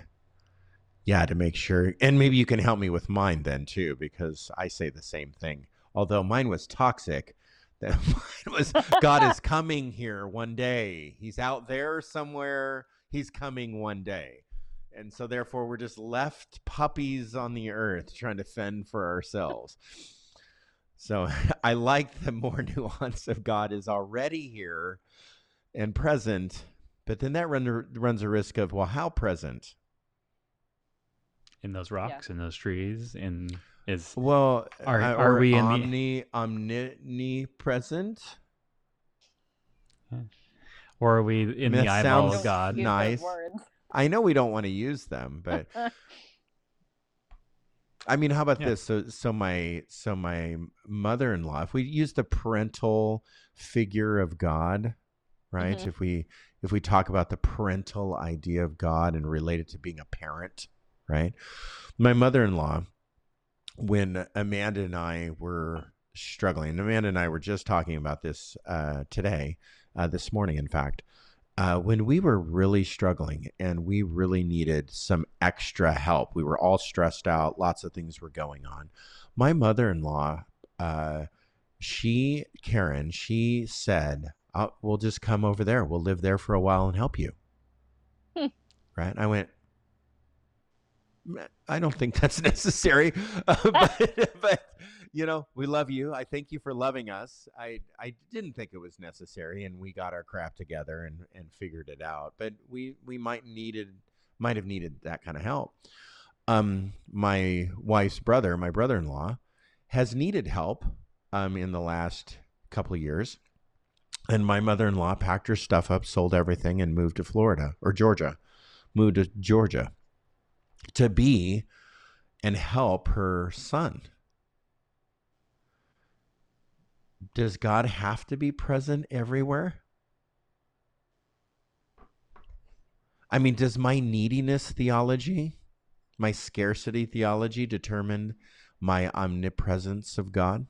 Speaker 1: yeah to make sure and maybe you can help me with mine then too because i say the same thing although mine was toxic that mine was god is coming here one day he's out there somewhere he's coming one day and so therefore we're just left puppies on the earth trying to fend for ourselves. So i like the more nuance of god is already here and present but then that run, runs a risk of well how present?
Speaker 2: In those rocks, in those trees, in is
Speaker 1: well
Speaker 2: Are-
Speaker 1: uh,
Speaker 2: are we in the-
Speaker 1: omnipresent?
Speaker 2: Or are we in
Speaker 1: That
Speaker 2: the eyeball of God?
Speaker 3: Use those
Speaker 1: Nice. I know we don't want to use them but i mean how about
Speaker 2: Yeah.
Speaker 1: this so so my so my mother-in-law if we use the parental figure of god right
Speaker 3: Mhm.
Speaker 1: if we if we talk about the parental idea of god and relate it to being a parent right my mother-in-law when amanda and i were struggling amanda and i were just talking about this uh, today uh, this morning in fact uh, when we were really struggling and we really needed some extra help we were all stressed out lots of things were going on. My mother-in-law uh, she karen she said I'll, we'll just come over there. We'll live there for a while and help you.
Speaker 3: Hmm.
Speaker 1: right? I went i don't think that's necessary. Uh, but, but you know we love you i thank you for loving us i i didn't think it was necessary and we got our crap together and and figured it out but we we might needed might have needed that kind of help. Um my wife's brother my brother-in-law has needed help um in the last couple of years and my mother-in-law packed her stuff up sold everything and moved to florida or georgia moved to georgia to be and help her son does God have to be present everywhere? I mean, does my neediness theology, my scarcity theology determine my omnipresence of God?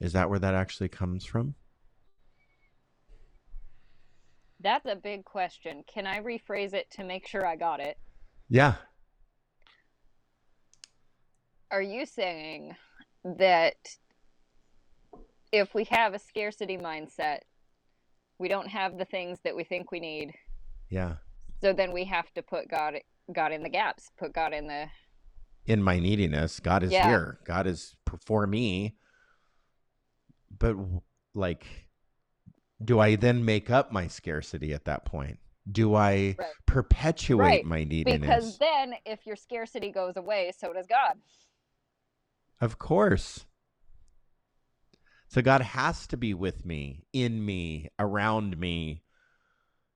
Speaker 1: Is that where that actually comes from?
Speaker 3: That's a big question. Can I rephrase it to make sure I got it?
Speaker 1: Yeah.
Speaker 3: Are you saying that if we have a scarcity mindset, we don't have the things that we think we need,
Speaker 1: Yeah.
Speaker 3: so then we have to put God God in the gaps, put God in the
Speaker 1: In my neediness, God is
Speaker 3: Yeah.
Speaker 1: here. God is for me. But like do I then make up my scarcity at that point? Do I
Speaker 3: Right.
Speaker 1: perpetuate
Speaker 3: Right,
Speaker 1: my neediness?
Speaker 3: because then if your scarcity goes away, so does God.
Speaker 1: Of course. So God has to be with me, in me, around me.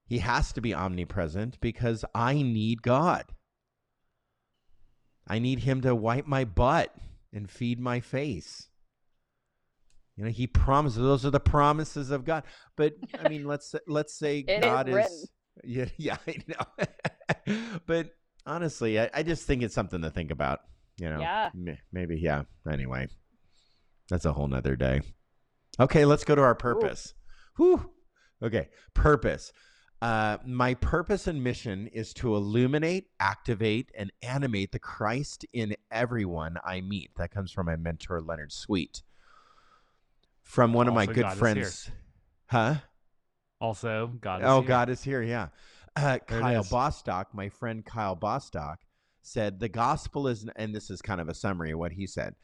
Speaker 1: He has to be omnipresent because I need God. I need him to wipe my butt and feed my face. You know, he promises those are the promises of God. But I mean, let's let's say
Speaker 3: It is
Speaker 1: God is,
Speaker 3: written.
Speaker 1: yeah, yeah, I know. but honestly, I, I just think it's something to think about. You know,
Speaker 3: Yeah.
Speaker 1: Maybe, yeah. Anyway, that's a whole nother day. Okay, let's go to our purpose. Whew. Okay, purpose. Uh, my purpose and mission is to illuminate, activate, and animate the Christ in everyone I meet. That comes from my mentor, Leonard Sweet. From one of my
Speaker 2: Also,
Speaker 1: good
Speaker 2: God is here.
Speaker 1: friends. Huh?
Speaker 2: Also, God. Is
Speaker 1: oh,
Speaker 2: here.
Speaker 1: God is here. Yeah. Uh, Kyle. Bostock, my friend Kyle Bostock, said the gospel is, and this is kind of a summary of what he said.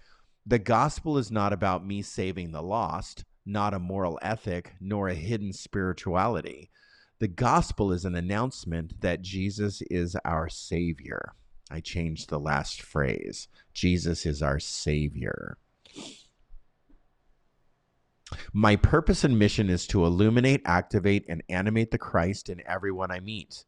Speaker 1: The gospel is not about me saving the lost, not a moral ethic, nor a hidden spirituality. The gospel is an announcement that Jesus is our Savior. I changed the last phrase. Jesus is our Savior. My purpose and mission is to illuminate, activate, and animate the Christ in everyone I meet.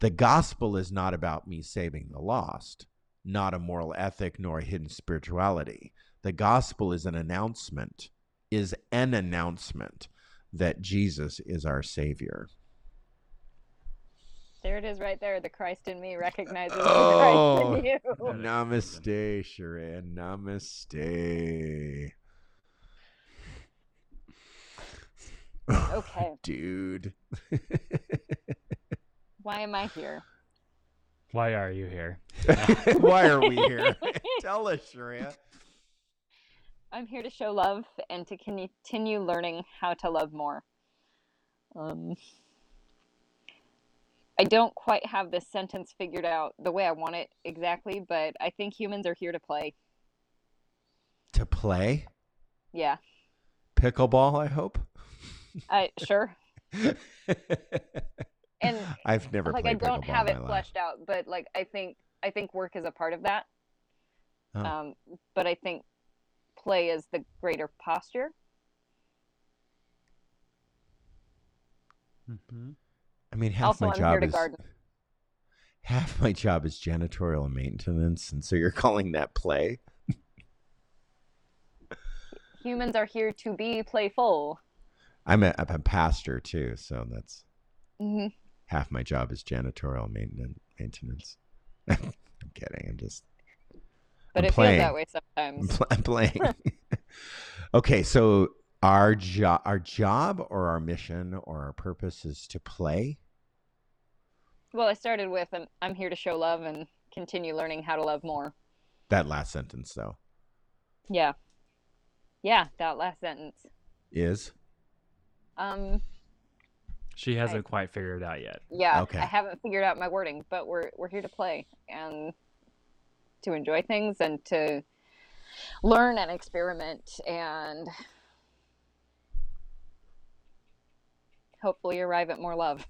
Speaker 1: The gospel is not about me saving the lost, not a moral ethic nor a hidden spirituality. The gospel is an announcement, is an announcement that Jesus is our Savior.
Speaker 3: There it is right there. The Christ in me recognizes
Speaker 1: Oh.
Speaker 3: the Christ in you.
Speaker 1: Namaste, Sharon. Namaste.
Speaker 3: Okay.
Speaker 1: Dude.
Speaker 3: Why am I here?
Speaker 2: Why are you here?
Speaker 1: Why are we here? Tell us, Sharia.
Speaker 3: I'm here to show love and to continue learning how to love more. Um, I don't quite have this sentence figured out the way I want it exactly, but I think humans are here to play.
Speaker 1: To play
Speaker 3: Yeah,
Speaker 1: pickleball, I hope.
Speaker 3: I sure. And
Speaker 1: I've never
Speaker 3: like
Speaker 1: played
Speaker 3: I don't have it
Speaker 1: my life.
Speaker 3: fleshed out, but like I think I think work is a part of that.
Speaker 1: Oh.
Speaker 3: Um, but I think play is the greater posture.
Speaker 2: Mm-hmm.
Speaker 1: I mean, half
Speaker 3: also,
Speaker 1: my
Speaker 3: I'm
Speaker 1: job
Speaker 3: here to
Speaker 1: is
Speaker 3: garden.
Speaker 1: half my job is janitorial maintenance, and so you're calling that play?
Speaker 3: Humans are here to be playful.
Speaker 1: I'm a, I'm a pastor too, so that's
Speaker 3: hmm
Speaker 1: half my job is janitorial maintenance. Maintenance. I'm kidding. I'm just
Speaker 3: But
Speaker 1: I'm
Speaker 3: it
Speaker 1: playing.
Speaker 3: feels that way
Speaker 1: I'm,
Speaker 3: sometimes.
Speaker 1: pl- I'm playing. okay, so our job, our job, or our mission, or our purpose is to play.
Speaker 3: Well, I started with I'm, I'm here to show love and continue learning how to love more.
Speaker 1: That last sentence, though,
Speaker 3: Yeah. Yeah, that last sentence.
Speaker 1: is
Speaker 3: Um,
Speaker 2: She hasn't quite figured it out yet.
Speaker 3: yeah,
Speaker 1: Okay.
Speaker 3: I haven't figured out my wording, but we're we're here to play and to enjoy things and to learn and experiment and hopefully arrive at more love.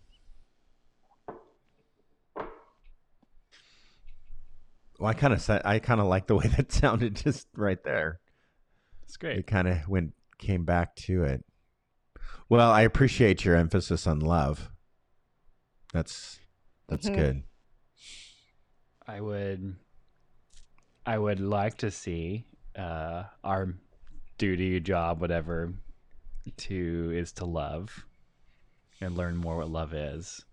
Speaker 1: well. I kind of said I kind of like the way that sounded just right there.
Speaker 2: It's great.
Speaker 1: It kind of went came back to it. Well, I appreciate your emphasis on love. That's that's
Speaker 3: Mhm.
Speaker 1: good.
Speaker 2: I would I would like to see uh our duty, job, whatever to is to love and learn more what love is.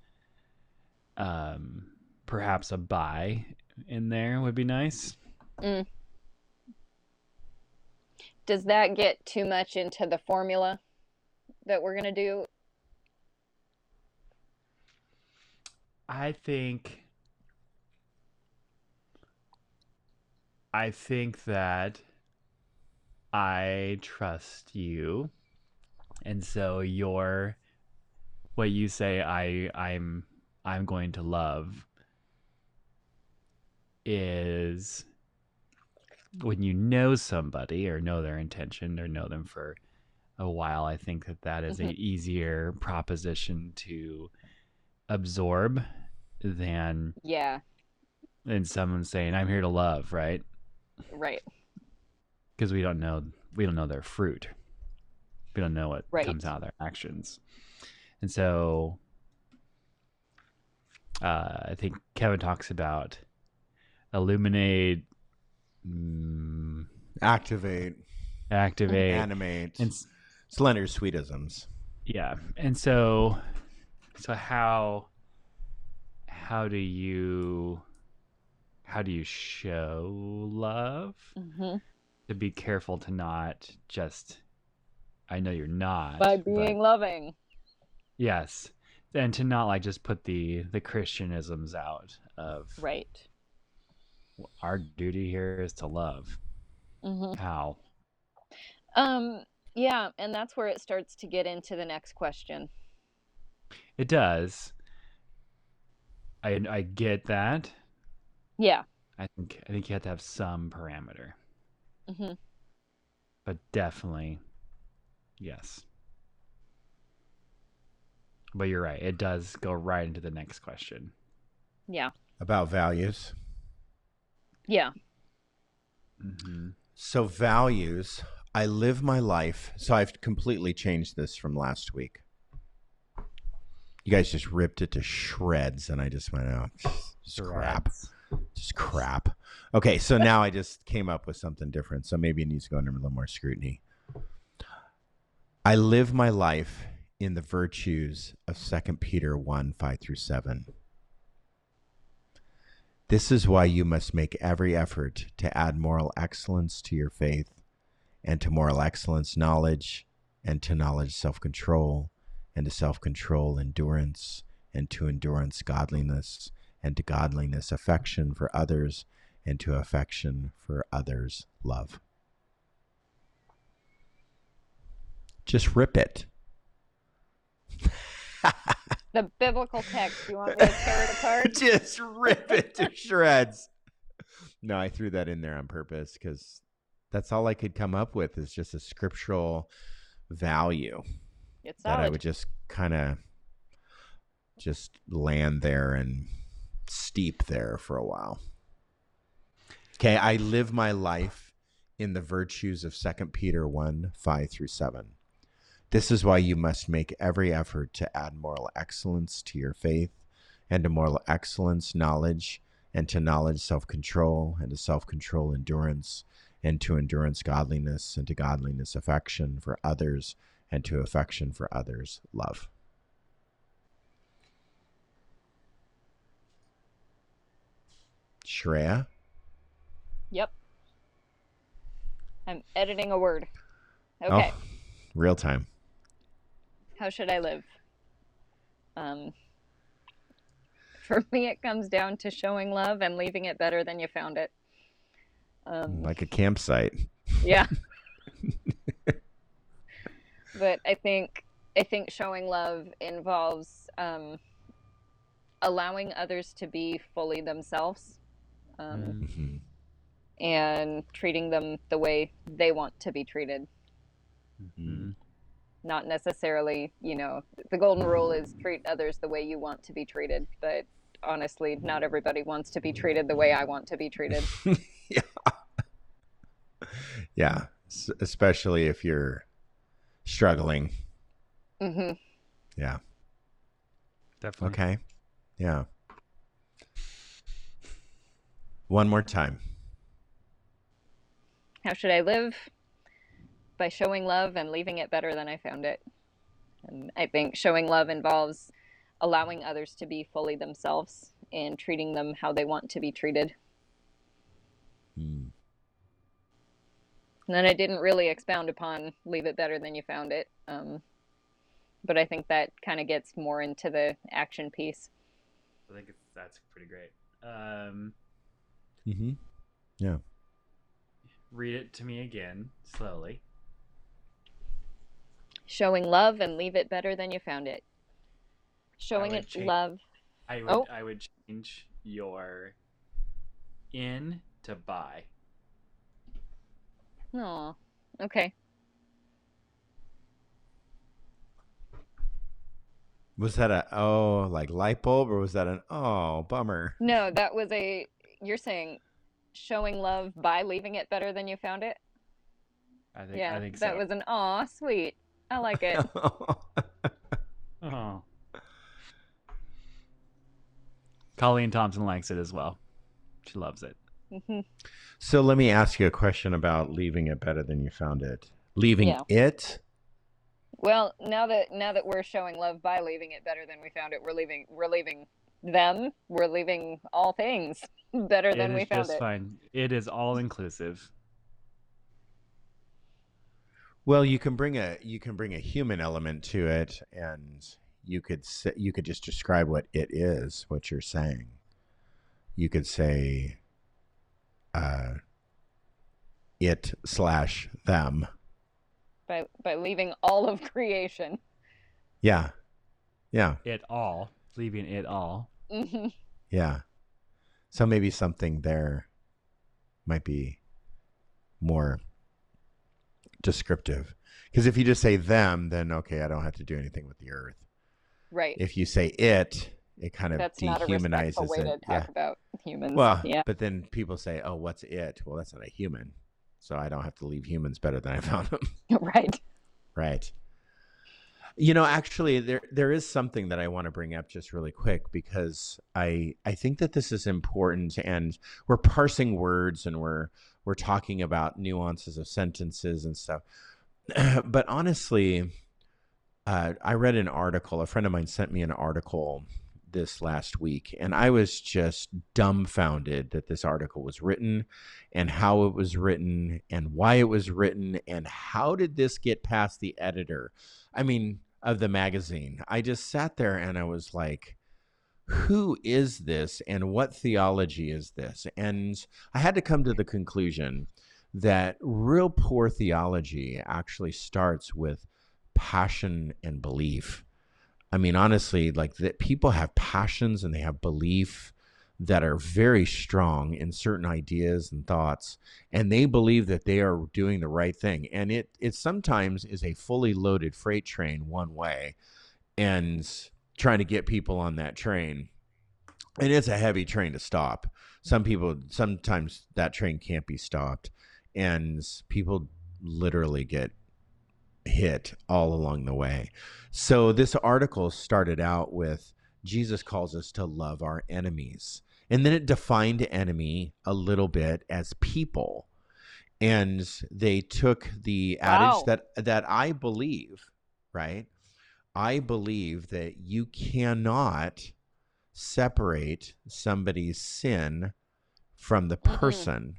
Speaker 2: Um perhaps a buy in there would be nice.
Speaker 3: Does that get too much into the formula that we're to do?
Speaker 2: I think I think that I trust you. And so your what you say I I'm I'm going to love is when you know somebody or know their intention or know them for a while, I think that that is a
Speaker 3: Mhm.
Speaker 2: easier proposition to absorb than
Speaker 3: Yeah,
Speaker 2: than someone saying I'm here to love, right?
Speaker 3: right.
Speaker 2: Because we don't know we don't know their fruit. We don't know what
Speaker 3: Right.
Speaker 2: comes out of their actions. And so uh, I think Kevin talks about illuminate, mm,
Speaker 1: Activate,
Speaker 2: activate,
Speaker 1: animate,
Speaker 2: and s-
Speaker 1: slender sweetisms.
Speaker 2: yeah. And so, so how how do you how do you show love?
Speaker 3: hmm
Speaker 2: To be careful to not just. I know you're not
Speaker 3: By
Speaker 2: but-
Speaker 3: being loving.
Speaker 2: Yes. And to not like just put the the Christianisms out of
Speaker 3: Right.
Speaker 2: our duty here is to love.
Speaker 3: hmm
Speaker 2: How?
Speaker 3: Um, yeah, and that's where it starts to get into the next question.
Speaker 2: It does. I I get that.
Speaker 3: Yeah.
Speaker 2: I think I think you have to have some parameter,
Speaker 3: hmm
Speaker 2: but definitely yes. But you're right. It does go right into the next question.
Speaker 3: Yeah.
Speaker 1: About values.
Speaker 3: Yeah.
Speaker 2: hmm
Speaker 1: So values I live my life. So I've completely changed this from last week. You guys just ripped it to shreds, and I just went, oh, just crap. Just crap. Okay, so now I just came up with something different. So maybe it needs to go under a little more scrutiny. I live my life in the virtues of 2 Peter 1 5 through 7. This is why you must make every effort to add moral excellence to your faith, and to moral excellence, knowledge, and to knowledge, self control, and to self control, endurance, and to endurance, godliness, and to godliness, affection for others, and to affection for others, love. Just rip it.
Speaker 3: the biblical text. You want me to tear it apart?
Speaker 1: Just rip it to shreds. No, I threw that in there on purpose because that's all I could come up with is just a scriptural value
Speaker 3: It's
Speaker 1: that I would just kind of just land there and steep there for a while. Okay, I live my life in the virtues of 2 Peter 1 5 through 7. This is why you must make every effort to add moral excellence to your faith, and to moral excellence, knowledge, and to knowledge, self control, and to self control, endurance, and to endurance, godliness, and to godliness, affection for others, and to affection for others, love. Shreya?
Speaker 3: Yep. I'm editing a word. Okay.
Speaker 1: Oh, real time.
Speaker 3: How should I live? Um, for me, it comes down to showing love and leaving it better than you found it. Um,
Speaker 1: Like a campsite.
Speaker 3: yeah. but I think I think showing love involves um, allowing others to be fully themselves. Um,
Speaker 1: Mhm.
Speaker 3: and treating them the way they want to be treated.
Speaker 2: Mhm.
Speaker 3: Not necessarily, you know, the golden rule is treat others the way you want to be treated, but honestly, not everybody wants to be treated the way I want to be treated.
Speaker 1: yeah. Yeah. S- especially if you're struggling.
Speaker 3: hmm
Speaker 1: Yeah.
Speaker 2: Definitely.
Speaker 1: Okay. Yeah. One more time.
Speaker 3: How should I live? By showing love and leaving it better than I found it. And I think showing love involves allowing others to be fully themselves and treating them how they want to be treated.
Speaker 1: Hmm.
Speaker 3: And then I didn't really expound upon leave it better than you found it. Um, but I think that kind of gets more into the action piece.
Speaker 2: I think it's, that's pretty great. Um,
Speaker 1: Mm-hmm. Yeah.
Speaker 2: read it to me again slowly.
Speaker 3: Showing love and leave it better than you found it. Showing it
Speaker 2: change-
Speaker 3: love.
Speaker 2: I would
Speaker 3: Oh.
Speaker 2: I would change your in to buy.
Speaker 3: Oh, okay.
Speaker 1: Was that a oh like light bulb or was that an oh bummer?
Speaker 3: No, that was a. You're saying showing love by leaving it better than you found it?
Speaker 2: I think
Speaker 3: yeah,
Speaker 2: I think
Speaker 3: that
Speaker 2: so.
Speaker 3: was an aw, sweet. I like it.
Speaker 2: Oh. Colleen Thompson likes it as well. She loves it.
Speaker 1: So let me ask you a question about leaving it better than you found it. Leaving
Speaker 3: Yeah.
Speaker 1: it?
Speaker 3: Well, now that now that we're showing love by leaving it better than we found it, we're leaving we're leaving them. We're leaving all things better
Speaker 2: It
Speaker 3: than we found
Speaker 2: just
Speaker 3: it.
Speaker 2: fine. It is all inclusive.
Speaker 1: Well, you can bring a you can bring a human element to it, and you could say, you could just describe what it is, what you're saying. You could say, uh, it slash them.
Speaker 3: By by leaving all of creation.
Speaker 1: Yeah, yeah,
Speaker 2: It all, leaving it all.
Speaker 3: hmm
Speaker 1: yeah. So maybe something there might be more descriptive. Because if you just say them, then okay, I don't have to do anything with the earth.
Speaker 3: Right.
Speaker 1: If you say it, it kind of
Speaker 3: That's not a
Speaker 1: dehumanizes
Speaker 3: way
Speaker 1: it.
Speaker 3: to talk
Speaker 1: yeah.
Speaker 3: about humans.
Speaker 1: Well,
Speaker 3: yeah.
Speaker 1: but then people say, "Oh, what's it?" Well, that's not a human. so I don't have to leave humans better than I found them.
Speaker 3: right.
Speaker 1: Right. You know, actually, there there is something that I want to bring up just really quick because I I think that this is important, and we're parsing words and we're we're talking about nuances of sentences and stuff. but honestly, uh, I read an article. A friend of mine sent me an article this last week, and I was just dumbfounded that this article was written and how it was written and why it was written and how did this get past the editor. I mean, of the magazine. I just sat there and I was like, who is this and what theology is this? And I had to come to the conclusion that real poor theology actually starts with passion and belief. I mean, honestly, like that people have passions and they have belief that are very strong in certain ideas and thoughts, and they believe that they are doing the right thing. And it it sometimes is a fully loaded freight train one way, and trying to get people on that train. And it's a heavy train to stop. Some people sometimes that train can't be stopped, and people literally get hit all along the way. So this article started out with Jesus calls us to love our enemies. And then it defined enemy a little bit as people. And they took the adage that that I believe, right? I believe that you cannot separate somebody's sin from the
Speaker 3: Mm-mm.
Speaker 1: person,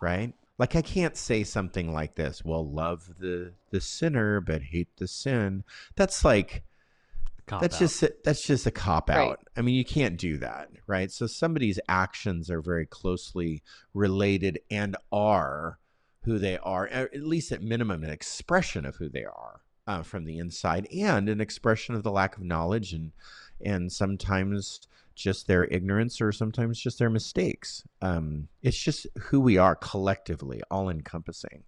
Speaker 1: right? Like I can't say something like this, well, love the the sinner but hate the sin. That's like
Speaker 2: Cop
Speaker 1: that's
Speaker 2: out.
Speaker 1: just that's just a cop
Speaker 3: Right.
Speaker 1: out. I mean, you can't do that, right? So somebody's actions are very closely related and are who they are, at least at minimum, an expression of who they are uh, from the inside, and an expression of the lack of knowledge and and sometimes just their ignorance or sometimes just their mistakes. Um, it's just who we are collectively, all encompassing.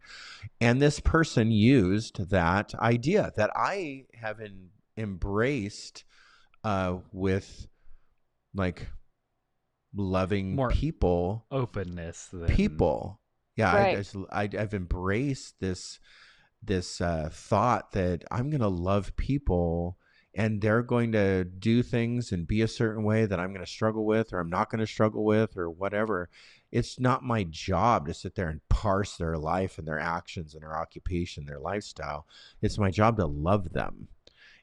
Speaker 1: And this person used that idea that I have in, embraced uh, with like loving
Speaker 2: More
Speaker 1: people
Speaker 2: openness. Than,
Speaker 1: people yeah
Speaker 3: Right.
Speaker 1: I, I, I've embraced this this uh, thought that i'm going to love people and they're going to do things and be a certain way that i'm going to struggle with or i'm not going to struggle with or whatever. It's not my job to sit there and parse their life and their actions and their occupation their lifestyle. It's my job to love them.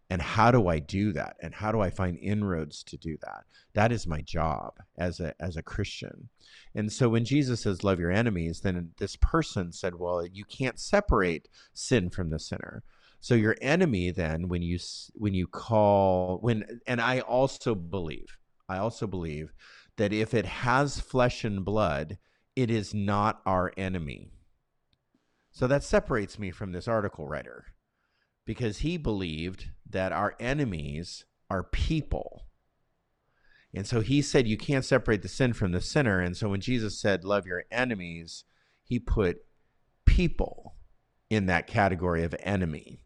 Speaker 1: And how do i do that? And how do i find inroads to do that? That is my job as a as a christian. And so when Jesus says, love your enemies, then this person said, well, you can't separate sin from the sinner. So your enemy then when you when you call when and I also believe I also believe that if it has flesh and blood it is not our enemy. So that separates me from this article writer because he believed that our enemies are people. And so he said, You can't separate the sin from the sinner. And so when Jesus said, Love your enemies, he put people in that category of enemy.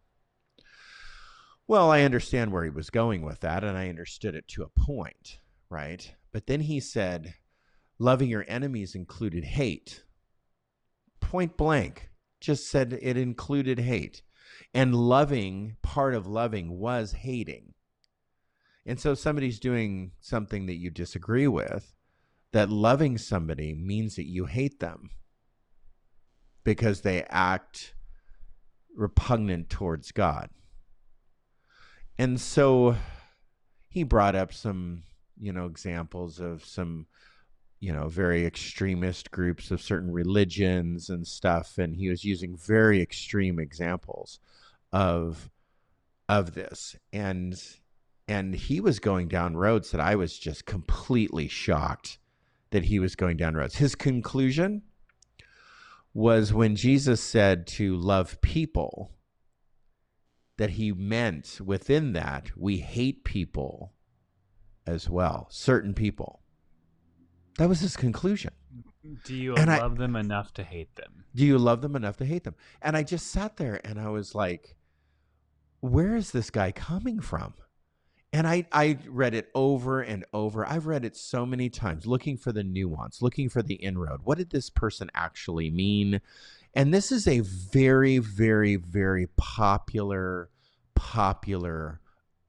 Speaker 1: Well, I understand where he was going with that, and I understood it to a point, right? But then he said, Loving your enemies included hate. Point blank, just said it included hate. And loving, part of loving was hating. And so somebody's doing something that you disagree with, that loving somebody means that you hate them because they act repugnant towards God. And so he brought up some, you know, examples of some, you know, very extremist groups of certain religions and stuff and he was using very extreme examples of of this. And and he was going down roads that I was just completely shocked that he was going down roads. His conclusion was when Jesus said to love people, that he meant within that we hate people as well, certain people. That was his conclusion.
Speaker 2: Do you
Speaker 1: And I-
Speaker 2: love them enough to hate them?
Speaker 1: Do you love them enough to hate them? And I just sat there and I was like, where is this guy coming from? And I, I read it over and over. I've read it so many times, looking for the nuance, looking for the inroad. What did this person actually mean? And this is a very, very, very popular, popular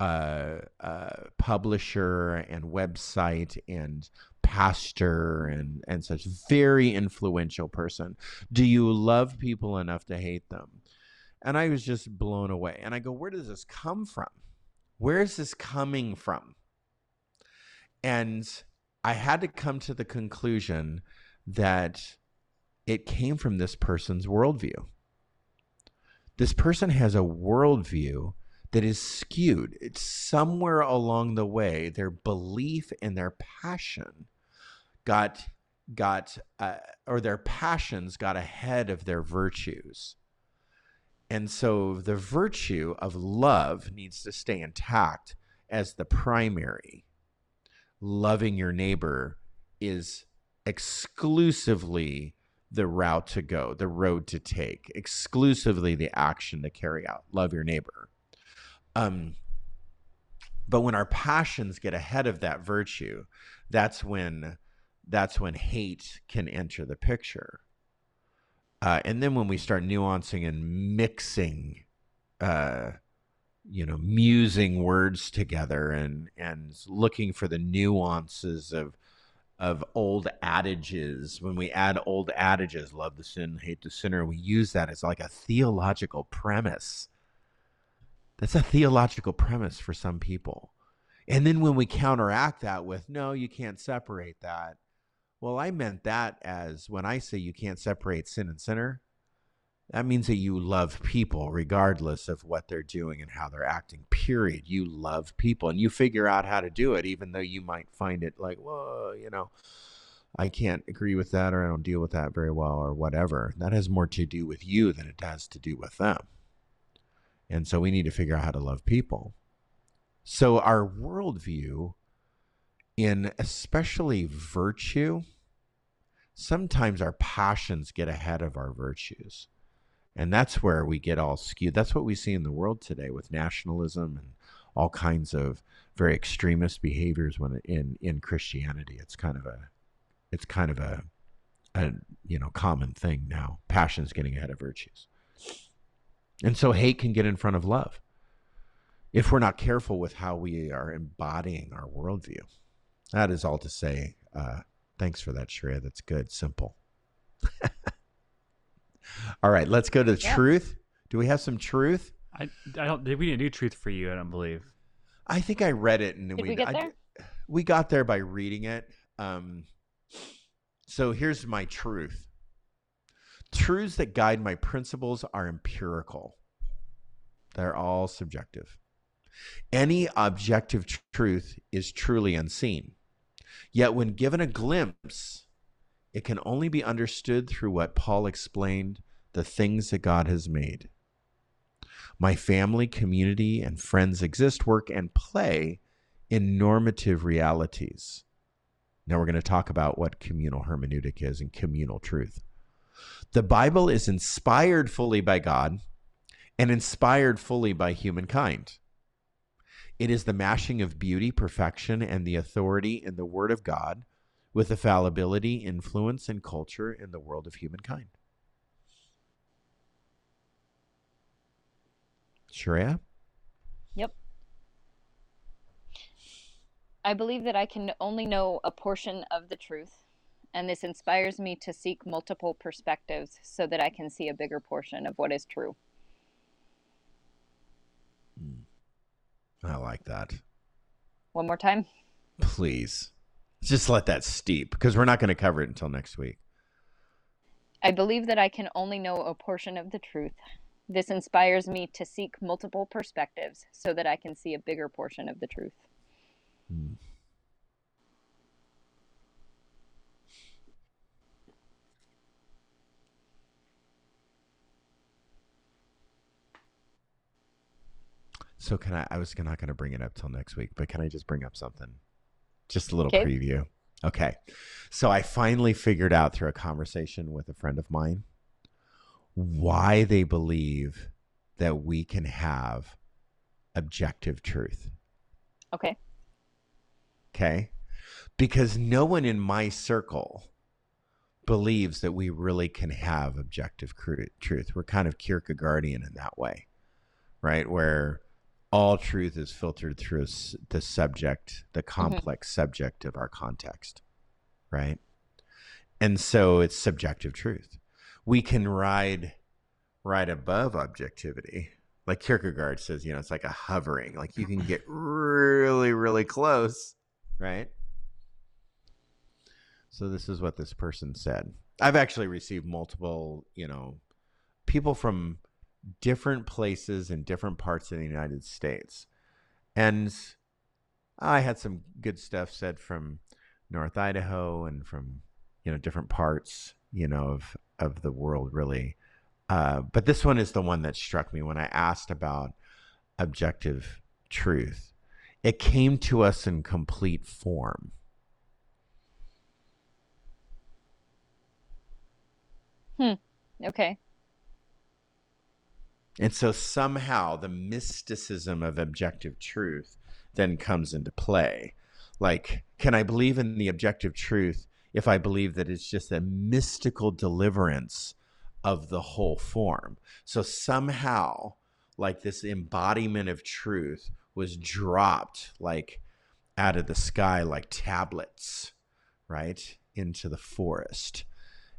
Speaker 1: uh, uh, publisher and website and pastor and and such. Very influential person. Do you love people enough to hate them? And i was just blown away. And i go where does this come from? Where is this coming from? And i had to come to the conclusion that it came from this person's worldview this person has a worldview that is skewed. It's somewhere along the way their belief and their passion got got uh, or their passions got ahead of their virtues. And so the virtue of love needs to stay intact as the primary. Loving your neighbor is exclusively the route to go, the road to take, exclusively the action to carry out. Love your neighbor. Um, but when our passions get ahead of that virtue, that's when that's when hate can enter the picture. Uh, and then when we start nuancing and mixing, uh, you know, musing words together and and looking for the nuances of of old adages. When we add old adages, love the sin, hate the sinner, we use that as like a theological premise that's a theological premise for some people. And then when we counteract that with, no, you can't separate that. Well, I meant that as when I say you can't separate sin and sinner, that means that you love people regardless of what they're doing and how they're acting, period. You love people and you figure out how to do it, even though you might find it like, whoa, you know, I can't agree with that or I don't deal with that very well or whatever. That has more to do with you than it has to do with them. And so we need to figure out how to love people. So our worldview, in especially virtue, sometimes our passions get ahead of our virtues. And that's where we get all skewed. That's what we see in the world today with nationalism and all kinds of very extremist behaviors when in in Christianity. It's kind of a it's kind of a, a you know common thing now. Passions getting ahead of virtues. And so hate can get in front of love if we're not careful with how we are embodying our worldview. That is all to say. Uh, thanks for that, Shreya. That's good. Simple. all right, let's go to yeah. truth. Do we have some truth?
Speaker 2: I, I don't. We didn't do truth for you. I don't believe.
Speaker 1: I think I read it and
Speaker 3: Did
Speaker 1: we,
Speaker 3: we get there?
Speaker 1: I, we got there by reading it. Um, so here's my truth. Truths that guide my principles are empirical, they're all subjective. Any objective tr- truth is truly unseen. Yet, when given a glimpse, it can only be understood through what Paul explained the things that God has made. My family, community, and friends exist, work, and play in normative realities. Now, we're going to talk about what communal hermeneutic is and communal truth. The Bible is inspired fully by God and inspired fully by humankind. It is the mashing of beauty, perfection, and the authority in the Word of God with the fallibility, influence, and culture in the world of humankind. Shreya?
Speaker 3: Yep. I believe that I can only know a portion of the truth and this inspires me to seek multiple perspectives so that I can see a bigger portion of what is true.
Speaker 1: Hmm. I like that.
Speaker 3: One more time?
Speaker 1: Please. Just let that steep because we're not going to cover it until next week.
Speaker 3: I believe that I can only know a portion of the truth. This inspires me to seek multiple perspectives so that I can see a bigger portion of the truth. Hmm.
Speaker 1: So can I? I was not going to bring it up till next week, but can I just bring up something? Just a little okay. preview. Okay. So I finally figured out through a conversation with a friend of mine why they believe that we can have objective truth.
Speaker 3: Okay.
Speaker 1: Okay. Because no one in my circle believes that we really can have objective cru- truth. We're kind of Kierkegaardian in that way, right? Where all truth is filtered through the subject, the mm-hmm. complex subject of our context, right? And so it's subjective truth. We can ride right above objectivity. Like Kierkegaard says, you know, it's like a hovering. Like you can get really, really close, right? So this is what this person said. I've actually received multiple, you know, people from different places in different parts of the United States. And I had some good stuff said from North Idaho and from, you know, different parts, you know, of of the world really. Uh, but this one is the one that struck me when I asked about objective truth. It came to us in complete form. Hmm.
Speaker 3: Okay.
Speaker 1: And so somehow the mysticism of objective truth then comes into play. Like, can I believe in the objective truth if I believe that it's just a mystical deliverance of the whole form? So somehow, like this embodiment of truth was dropped like out of the sky like tablets, right? Into the forest.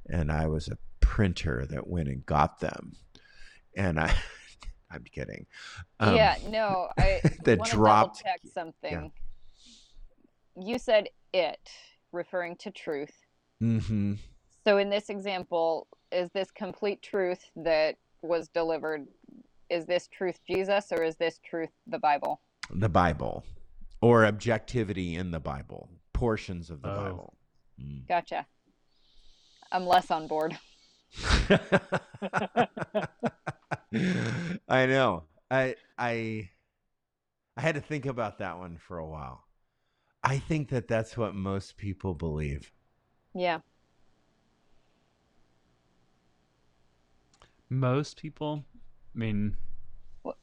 Speaker 1: And I was a printer that went and got them and I, I'm kidding. Um,
Speaker 3: yeah, no, I
Speaker 1: that dropped.
Speaker 3: to check something. You said it, referring to truth.
Speaker 1: Mm-hmm.
Speaker 3: So in this example, is this complete truth that was delivered? Is this truth Jesus or is this truth the Bible?
Speaker 1: The Bible, or objectivity in the Bible, portions of the
Speaker 2: Oh.
Speaker 1: Bible. Mm.
Speaker 3: Gotcha. I'm less on board.
Speaker 1: I know. I I I had to think about that one for a while. I think that that's what most people believe.
Speaker 3: Yeah.
Speaker 2: Most people, I mean,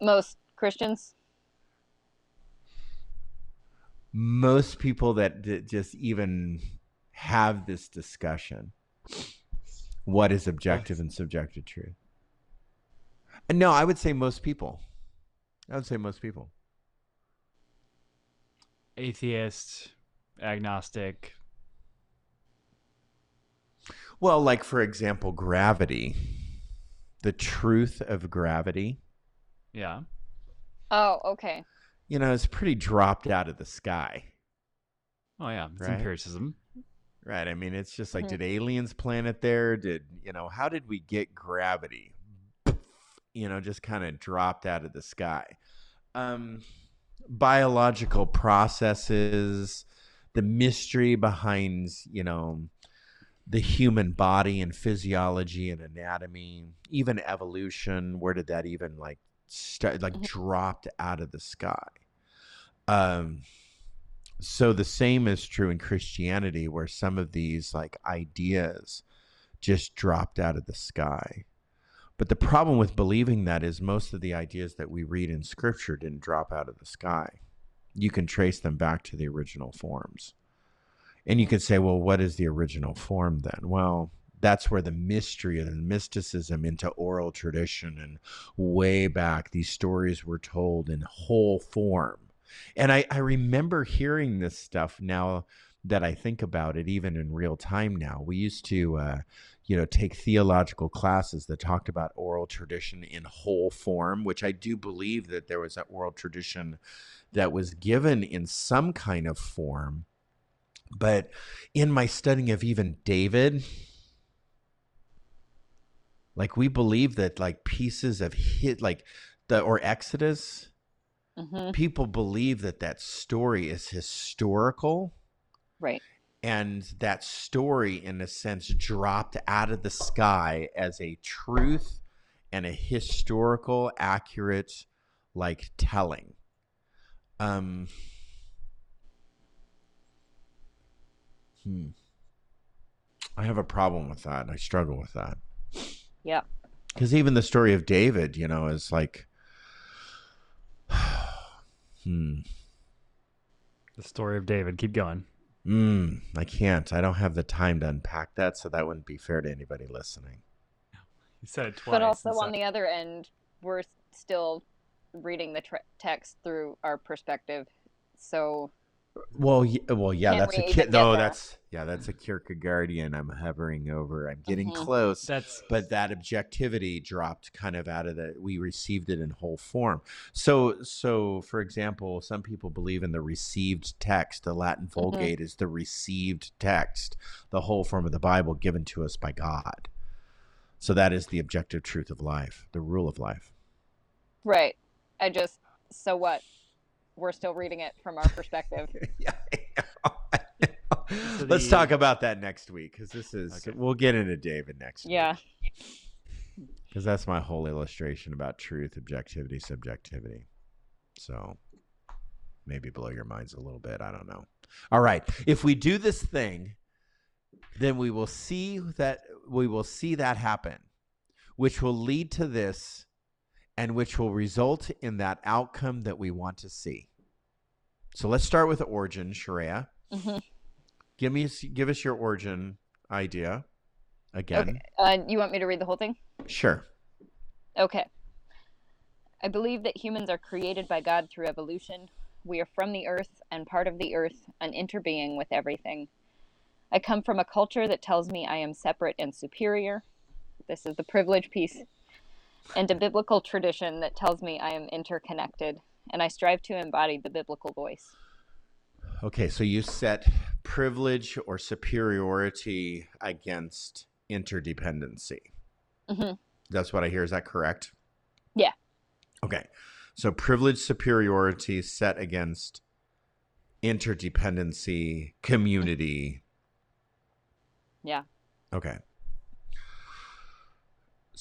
Speaker 3: Most Christians.
Speaker 1: Most people that d- just even have this discussion. What is objective and subjective truth? No, I would say most people. I would say most people.
Speaker 2: atheist, agnostic.
Speaker 1: Well, like for example, gravity. The truth of gravity,
Speaker 2: Yeah.
Speaker 3: Oh, okay.
Speaker 1: you know, it's pretty dropped out of the sky.
Speaker 2: Oh yeah, it's
Speaker 1: Right.
Speaker 2: empiricism.
Speaker 1: Right. I mean, it's just like,
Speaker 3: Mhm.
Speaker 1: did aliens plant it there? Did, you know, how did we get gravity? You know, just kind of dropped out of the sky. Um, biological processes, the mystery behind, you know, the human body and physiology and anatomy, even evolution. Where did that even like start? Like
Speaker 3: Mhm.
Speaker 1: dropped out of the sky. Um, so the same is true in Christianity, where some of these like ideas just dropped out of the sky. But the problem with believing that is most of the ideas that we read in scripture didn't drop out of the sky. You can trace them back to the original forms. And you could say, well, what is the original form then? Well, that's where the mystery and the mysticism into oral tradition and way back, these stories were told in whole form. And I, I remember hearing this stuff now that I think about it, even in real time now. We used to, uh, you know, take theological classes that talked about oral tradition in whole form, which I do believe that there was an oral tradition that was given in some kind of form. But in my studying of even David, like we believe that like pieces of hit, like the or Exodus,
Speaker 3: hmm
Speaker 1: people believe that that story is historical
Speaker 3: Right.
Speaker 1: And that story in a sense dropped out of the sky as a truth and a historical accurate like telling. Um hmm. I have a problem with that i struggle with that.
Speaker 3: Yeah
Speaker 1: because even the story of david you know is like hmm.
Speaker 2: The story of David. Keep going.
Speaker 1: Mm, I can't. I don't have the time to unpack that, so that wouldn't be fair to anybody listening.
Speaker 2: You said it twice.
Speaker 3: But also
Speaker 2: and so-
Speaker 3: on the other end, we're still reading the tre- text through our perspective. So
Speaker 1: Well, y- well, yeah,
Speaker 3: Can't
Speaker 1: that's a kid.
Speaker 3: even get
Speaker 1: No, that's yeah, that's a Kierkegaardian. I'm hovering over. I'm getting
Speaker 3: Mhm.
Speaker 1: close.
Speaker 2: That's
Speaker 1: but that objectivity dropped kind of out of the we received it in whole form so so for example some people believe in the received text the latin vulgate is the received text the whole form of the bible given to us by god so that is the objective truth of life the rule of life
Speaker 3: right, I just so what? We're still reading it from our perspective.
Speaker 1: yeah I know, I know.
Speaker 2: So
Speaker 1: let's
Speaker 2: the-
Speaker 1: talk about that next week because this is
Speaker 2: Okay.
Speaker 1: we'll get into david next week.
Speaker 3: yeah.
Speaker 1: because that's my whole illustration about truth, objectivity, subjectivity. So maybe blow your minds a little bit. I don't know. All right. If we do this thing, then we will see that we will see that happen, which will lead to this and which will result in that outcome that we want to see. So let's start with origin, Sharia.
Speaker 3: hmm
Speaker 1: Give me give us your origin idea again.
Speaker 3: Okay. Uh, you want me to read the whole thing?
Speaker 1: Sure.
Speaker 3: Okay. I believe that humans are created by God through evolution. We are from the earth and part of the earth, an interbeing with everything. I come from a culture that tells me I am separate and superior. This is the privilege piece. And a biblical tradition that tells me I am interconnected, and I strive to embody the biblical voice.
Speaker 1: Okay, so you set privilege or superiority against interdependency.
Speaker 3: Mhm.
Speaker 1: That's what I hear. Is that correct?
Speaker 3: Yeah.
Speaker 1: Okay. So privilege superiority set against interdependency, community.
Speaker 3: Yeah.
Speaker 1: Okay.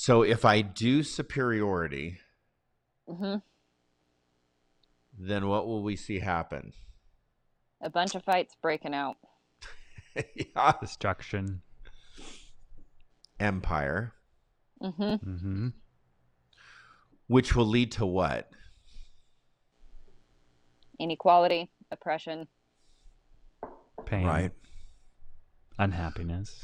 Speaker 1: So if I do superiority,
Speaker 3: hmm
Speaker 1: then what will we see happen?
Speaker 3: A bunch of fights breaking out.
Speaker 1: yeah.
Speaker 2: destruction.
Speaker 1: Empire,
Speaker 3: Mm-hmm.
Speaker 2: Mm-hmm.
Speaker 1: which will lead to what?
Speaker 3: Inequality, oppression,
Speaker 2: Pain.
Speaker 1: Right.
Speaker 2: Unhappiness.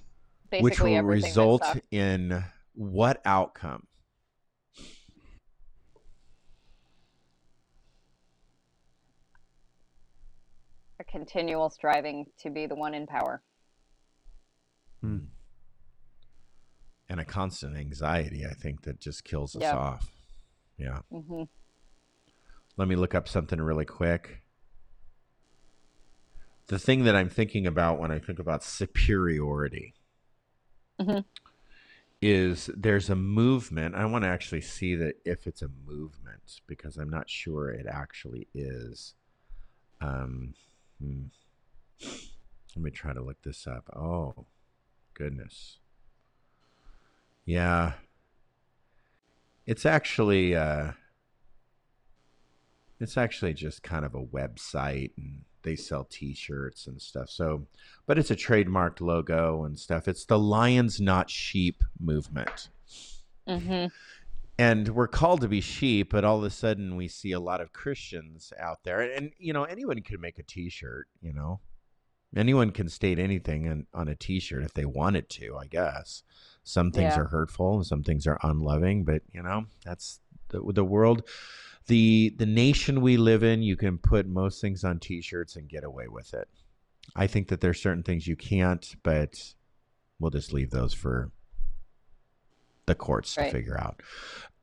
Speaker 3: basically
Speaker 1: which will
Speaker 3: everything that
Speaker 1: result
Speaker 3: sucks.
Speaker 1: in what outcome?
Speaker 3: a continual striving to be the one in power.
Speaker 2: Hmm.
Speaker 1: And a constant anxiety, I think, that just kills us
Speaker 3: Yeah.
Speaker 1: off. Yeah.
Speaker 3: hmm
Speaker 1: Let me look up something really quick. The thing that I'm thinking about when I think about superiority
Speaker 3: Mhm.
Speaker 1: Is there's a movement. I want to actually see that if it's a movement because I'm not sure it actually is. Um, hmm. Let me try to look this up. Oh, goodness. Yeah. It's actually uh it's actually just kind of a website and they sell t-shirts and stuff. So, but it's a trademarked logo and stuff. It's the Lions Not Sheep movement.
Speaker 3: hmm
Speaker 1: And we're called to be sheep, but all of a sudden we see a lot of Christians out there. And, you know, anyone can make a t shirt, you know, anyone can state anything on, on a t shirt if they wanted to, I guess. Some things
Speaker 3: Yeah.
Speaker 1: are hurtful and some things are unloving, but, you know, that's the, the world. The, the nation we live in, you can put most things on t shirts and get away with it. I think that there's certain things you can't, but we'll just leave those for the courts to figure out.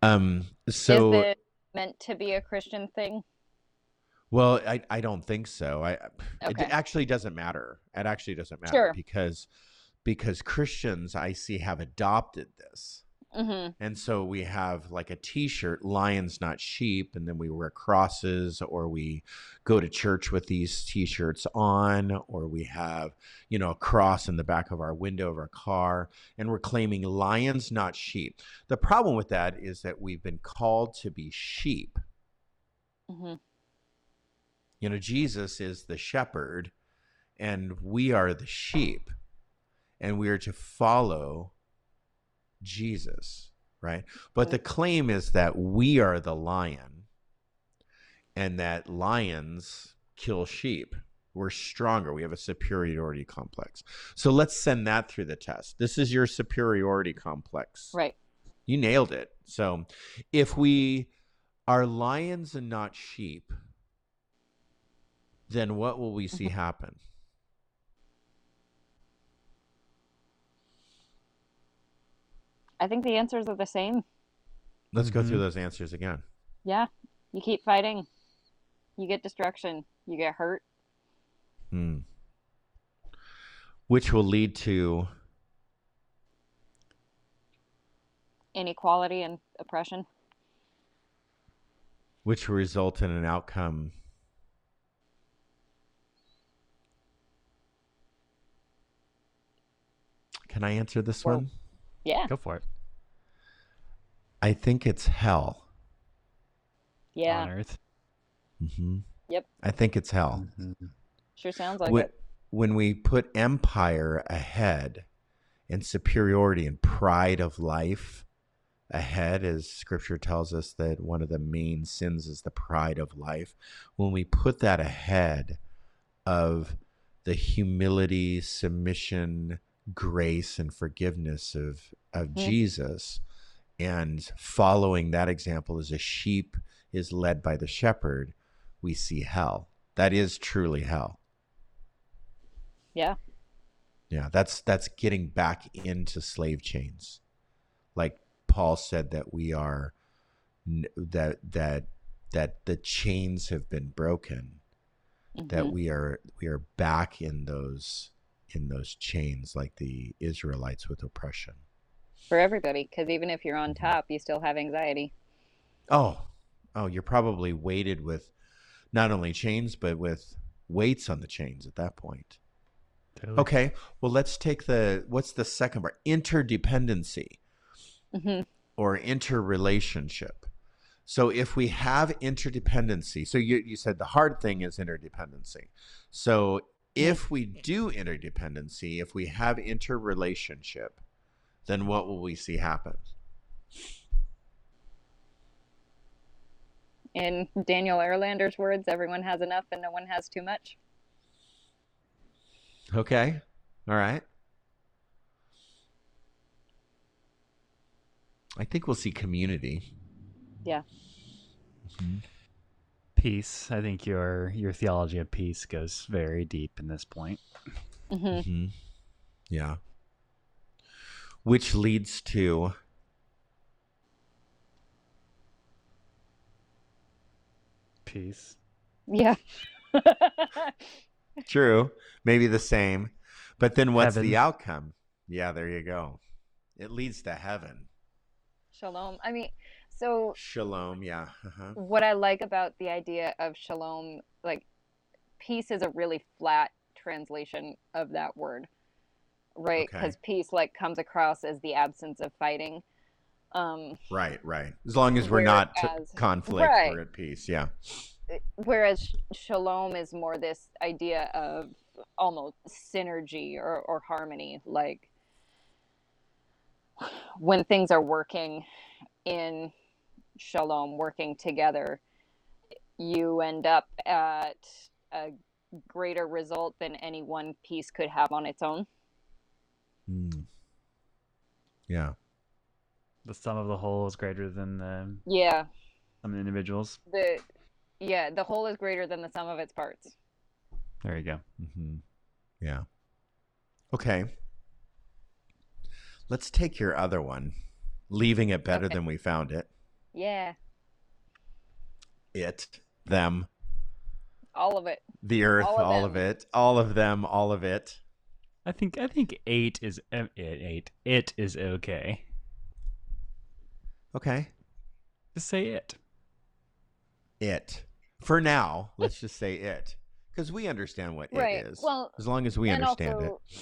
Speaker 1: Um, so,
Speaker 3: is it meant to be a Christian thing?
Speaker 1: well, I, I don't think so. I
Speaker 3: Okay.
Speaker 1: it actually doesn't matter. It actually doesn't matter
Speaker 3: Sure.
Speaker 1: because because Christians I see have adopted this.
Speaker 3: Hmm
Speaker 1: And so we have like a t-shirt, lions not sheep, and then we wear crosses or we go to church with these t-shirts on or we have, you know, a cross in the back of our window of our car and we're claiming lions not sheep. The problem with that is that we've been called to be sheep.
Speaker 3: Mm-hmm.
Speaker 1: You know, Jesus is the shepherd and we are the sheep and we are to follow Jesus, right? But the claim is that we are the lion and that lions kill sheep. We're stronger. We have a superiority complex. So let's send that through the test. This is your superiority complex.
Speaker 3: Right.
Speaker 1: You nailed it. So if we are lions and not sheep, then what will we see mm-hmm. happen?
Speaker 3: I think the answers are the same.
Speaker 1: Let's go through
Speaker 2: Mhm.
Speaker 1: those answers again.
Speaker 3: Yeah. You keep fighting. You get destruction. You get hurt.
Speaker 1: Hmm. Which will lead to
Speaker 3: Inequality and oppression.
Speaker 1: which will result in an outcome Can I answer this
Speaker 3: Well-
Speaker 1: one?
Speaker 3: Yeah.
Speaker 2: Go for it.
Speaker 1: I think it's hell.
Speaker 3: Yeah.
Speaker 2: On Earth.
Speaker 1: Mm-hmm.
Speaker 3: Yep.
Speaker 1: I think it's hell.
Speaker 3: Sure sounds like
Speaker 1: when,
Speaker 3: it.
Speaker 1: when we put empire ahead and superiority and pride of life ahead, as scripture tells us that one of the main sins is the pride of life, when we put that ahead of the humility, submission, grace, and forgiveness of, of
Speaker 3: Mhm.
Speaker 1: Jesus, and following that example as a sheep is led by the shepherd, we see hell. That is truly hell.
Speaker 3: Yeah.
Speaker 1: Yeah, that's that's getting back into slave chains. Like Paul said that we are that that that the chains have been broken. That
Speaker 3: Mhm.
Speaker 1: we are we are back in those in those chains like the Israelites with oppression.
Speaker 3: For everybody, because even if you're
Speaker 1: Mm-hmm.
Speaker 3: on top, you still have anxiety.
Speaker 1: Oh. Oh, you're probably weighted with not only chains but with weights on the chains at that point.
Speaker 2: Totally.
Speaker 1: Okay. Well, let's take the what's the second part? Interdependency.
Speaker 3: hmm
Speaker 1: or interrelationship. So if we have interdependency, so you, you said the hard thing is interdependency. So if we do interdependency, if we have interrelationship, then what will we see happen?
Speaker 3: In Daniel Erlander's words, everyone has enough and no one has too much.
Speaker 1: Okay. All right. I think we'll see community.
Speaker 3: Yeah.
Speaker 1: Mhm.
Speaker 2: Peace. I think your your theology of peace goes very deep in this point.
Speaker 3: hmm
Speaker 1: Mhm. Yeah. Which leads to
Speaker 2: Peace.
Speaker 3: Yeah.
Speaker 1: True. Maybe the same. But then what's the outcome? Yeah, there you go. It leads to heaven.
Speaker 3: Shalom. I mean, so
Speaker 1: Shalom. Yeah. Uh-huh.
Speaker 3: what I like about the idea of shalom, like peace is a really flat translation of that word, right?
Speaker 1: Okay.
Speaker 3: Because peace like comes across as the absence of fighting. Um,
Speaker 1: Right, right. As long as we're not t- conflict,
Speaker 3: right.
Speaker 1: we're at peace. Yeah.
Speaker 3: whereas shalom is more this idea of almost synergy or, or harmony like when things are working in shalom working together you end up at a greater result than any one piece could have on its own.
Speaker 1: Yeah.
Speaker 2: The sum of the whole is greater than the
Speaker 3: yeah
Speaker 2: some individuals.
Speaker 3: the yeah the whole is greater than the sum of its parts
Speaker 2: There you go.
Speaker 1: hmm Yeah. Okay. Let's take your other one, leaving it better
Speaker 3: Okay.
Speaker 1: than we found it.
Speaker 3: yeah
Speaker 1: It, them,
Speaker 3: all of it
Speaker 1: the earth,
Speaker 3: All of
Speaker 1: all of it, all of them, all of it.
Speaker 2: I think I think eight is it eight. It is okay.
Speaker 1: Okay.
Speaker 2: Just say it.
Speaker 1: It. For now, let's just say it. Because we understand what
Speaker 3: right
Speaker 1: it is.
Speaker 3: well
Speaker 1: as long as we understand
Speaker 3: also,
Speaker 1: it.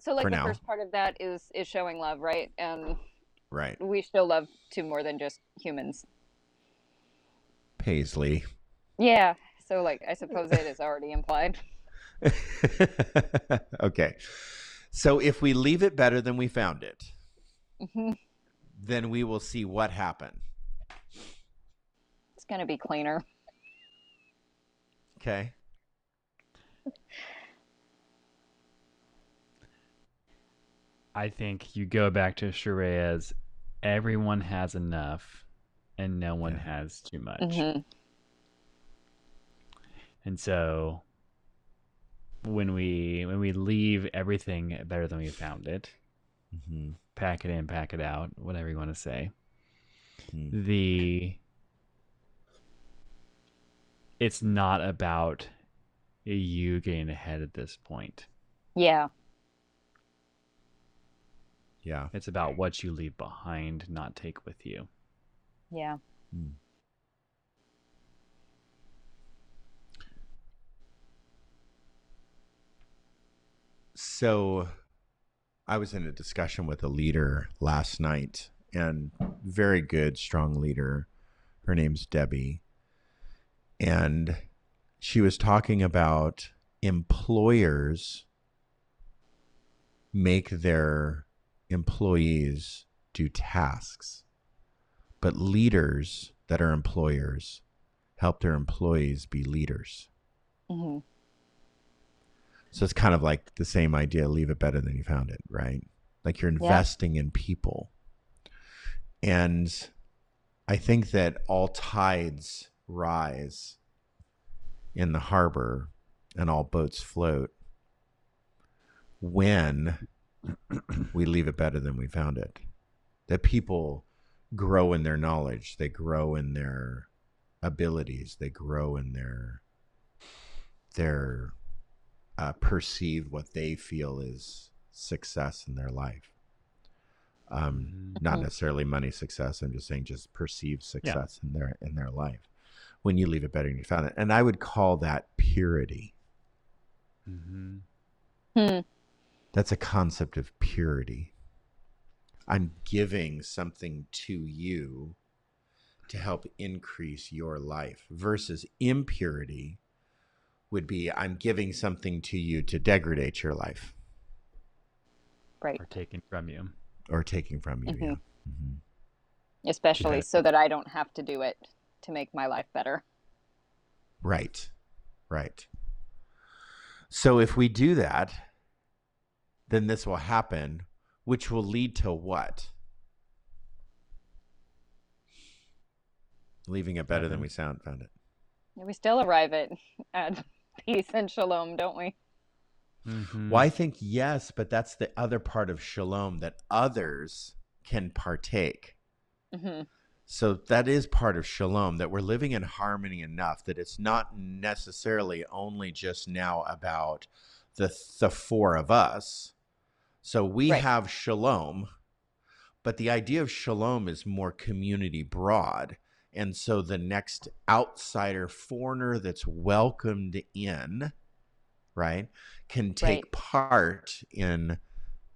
Speaker 3: So like
Speaker 1: for
Speaker 3: the
Speaker 1: now.
Speaker 3: first part of that is is showing love, right? And
Speaker 1: Right.
Speaker 3: we show love to more than just humans.
Speaker 1: Paisley.
Speaker 3: Yeah. So like I suppose it is already implied.
Speaker 1: okay. So if we leave it better than we found it,
Speaker 3: hmm
Speaker 1: then we will see what happened.
Speaker 3: It's gonna be cleaner.
Speaker 1: Okay.
Speaker 2: I think you go back to Sharea's everyone has enough and no one
Speaker 1: Yeah.
Speaker 2: has too much.
Speaker 3: hmm
Speaker 2: And so when we when we leave everything better than we found it,
Speaker 1: hmm
Speaker 2: pack it in, pack it out, whatever you want to say.
Speaker 1: Hmm.
Speaker 2: The it's not about you getting ahead at this point.
Speaker 3: Yeah.
Speaker 1: Yeah.
Speaker 2: It's about what you leave behind, not take with you.
Speaker 3: Yeah.
Speaker 1: So I was in a discussion with a leader last night and very good, strong leader. Her name's Debbie. And she was talking about employers make their employees do tasks, but leaders that are employers help their employees be leaders.
Speaker 3: hmm
Speaker 1: So it's kind of like the same idea leave it better than you found it, right? Like you're investing in people. And I think that all tides rise in the harbor and all boats float when we leave it better than we found it. That people grow in their knowledge, they grow in their abilities, they grow in their their uh, perceive what they feel is success in their life. Um, not
Speaker 3: Mhm.
Speaker 1: necessarily money success. I'm just saying, just perceived success in their in their life. When you leave it better than you found it, and I would call that purity.
Speaker 2: Mm-hmm.
Speaker 3: Hmm.
Speaker 1: That's a concept of purity. I'm giving something to you to help increase your life versus impurity would be I'm giving something to you to degrade your life
Speaker 3: Right.
Speaker 2: Or taken from you.
Speaker 1: or taking from you.
Speaker 3: Mhm.
Speaker 1: Yeah. hmm
Speaker 3: Especially
Speaker 1: Yeah.
Speaker 3: so that I don't have to do it to make my life better.
Speaker 1: Right. Right. So if we do that, then this will happen, which will lead to what? Leaving it better than we sound found it.
Speaker 3: We still arrive at, at peace and shalom, don't we?
Speaker 2: Mm-hmm.
Speaker 1: Well, I think yes, but that's the other part of shalom that others can partake.
Speaker 3: hmm
Speaker 1: So that is part of shalom that we're living in harmony enough that it's not necessarily only just now about the the four of us. So we
Speaker 3: Right.
Speaker 1: have shalom, but the idea of shalom is more community broad. And so the next outsider foreigner that's welcomed in, right, can take
Speaker 3: Right.
Speaker 1: part in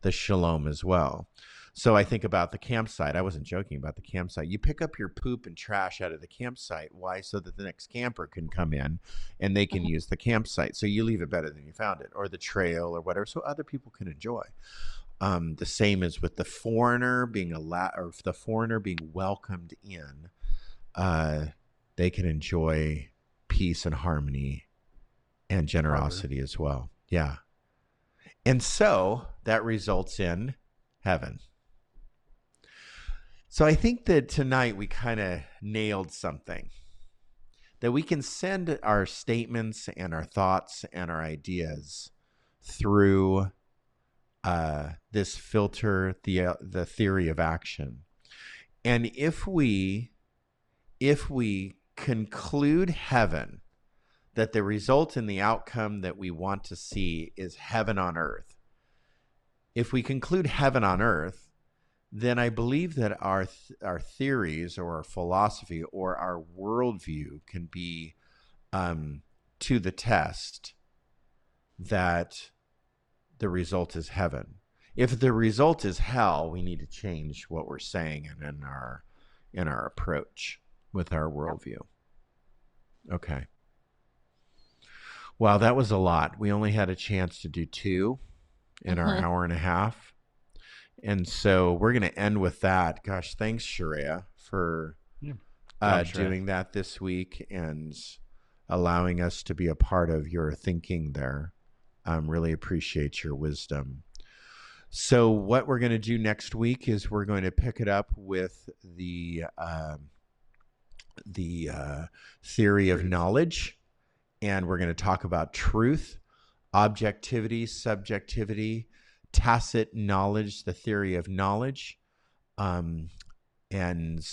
Speaker 1: the shalom as well. So I think about the campsite. I wasn't joking about the campsite. You pick up your poop and trash out of the campsite. Why? So that the next camper can come in and they can
Speaker 3: Mhm.
Speaker 1: use the campsite. So you leave it better than you found it, or the trail, or whatever, so other people can enjoy. Um, the same as with the foreigner being a allowed, or the foreigner being welcomed in. Uh, they can enjoy peace and harmony and generosity as well. Yeah. And so that results in heaven. So I think that tonight we kind of nailed something. That we can send our statements and our thoughts and our ideas through uh, this filter, the the theory of action, and if we if we conclude heaven that the result and the outcome that we want to see is heaven on earth. If we conclude heaven on earth, then I believe that our th- our theories or our philosophy or our worldview can be um, to the test that the result is heaven. If the result is hell, we need to change what we're saying and in our in our approach with our worldview. Okay. Wow, that was a lot. We only had a chance to do two in our
Speaker 3: Mhm.
Speaker 1: hour and a half. And so we're going to end with that. Gosh, thanks, Sharia, for
Speaker 2: Yeah.
Speaker 1: uh,
Speaker 2: Job, Sharia.
Speaker 1: doing that this week and allowing us to be a part of your thinking there. Um, really appreciate your wisdom. So, what we're going to do next week is we're going to pick it up with the uh, the uh, theory of knowledge, and we're going to talk about truth, objectivity, subjectivity, tacit knowledge, the theory of knowledge, um, and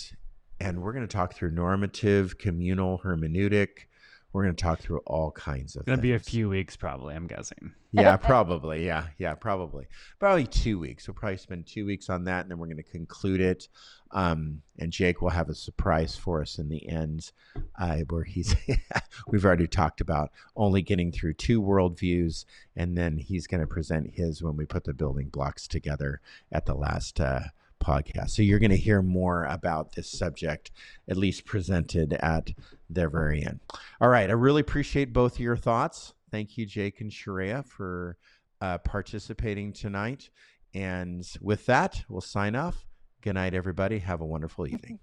Speaker 1: and we're going to talk through normative, communal hermeneutic. We're going to talk through all kinds of.
Speaker 2: It's gonna be a few weeks, probably. I'm guessing.
Speaker 1: Yeah, probably. Yeah, yeah, probably. Probably two weeks. We'll probably spend two weeks on that, and then we're going to conclude it. Um, and Jake will have a surprise for us in the end, uh, where he's. we've already talked about only getting through two worldviews, and then he's going to present his when we put the building blocks together at the last uh, podcast. So you're going to hear more about this subject, at least presented at their very end. All right. I really appreciate both of your thoughts. Thank you, Jake and Sharia, for uh, participating tonight. And with that, we'll sign off. Good night, everybody. Have a wonderful evening.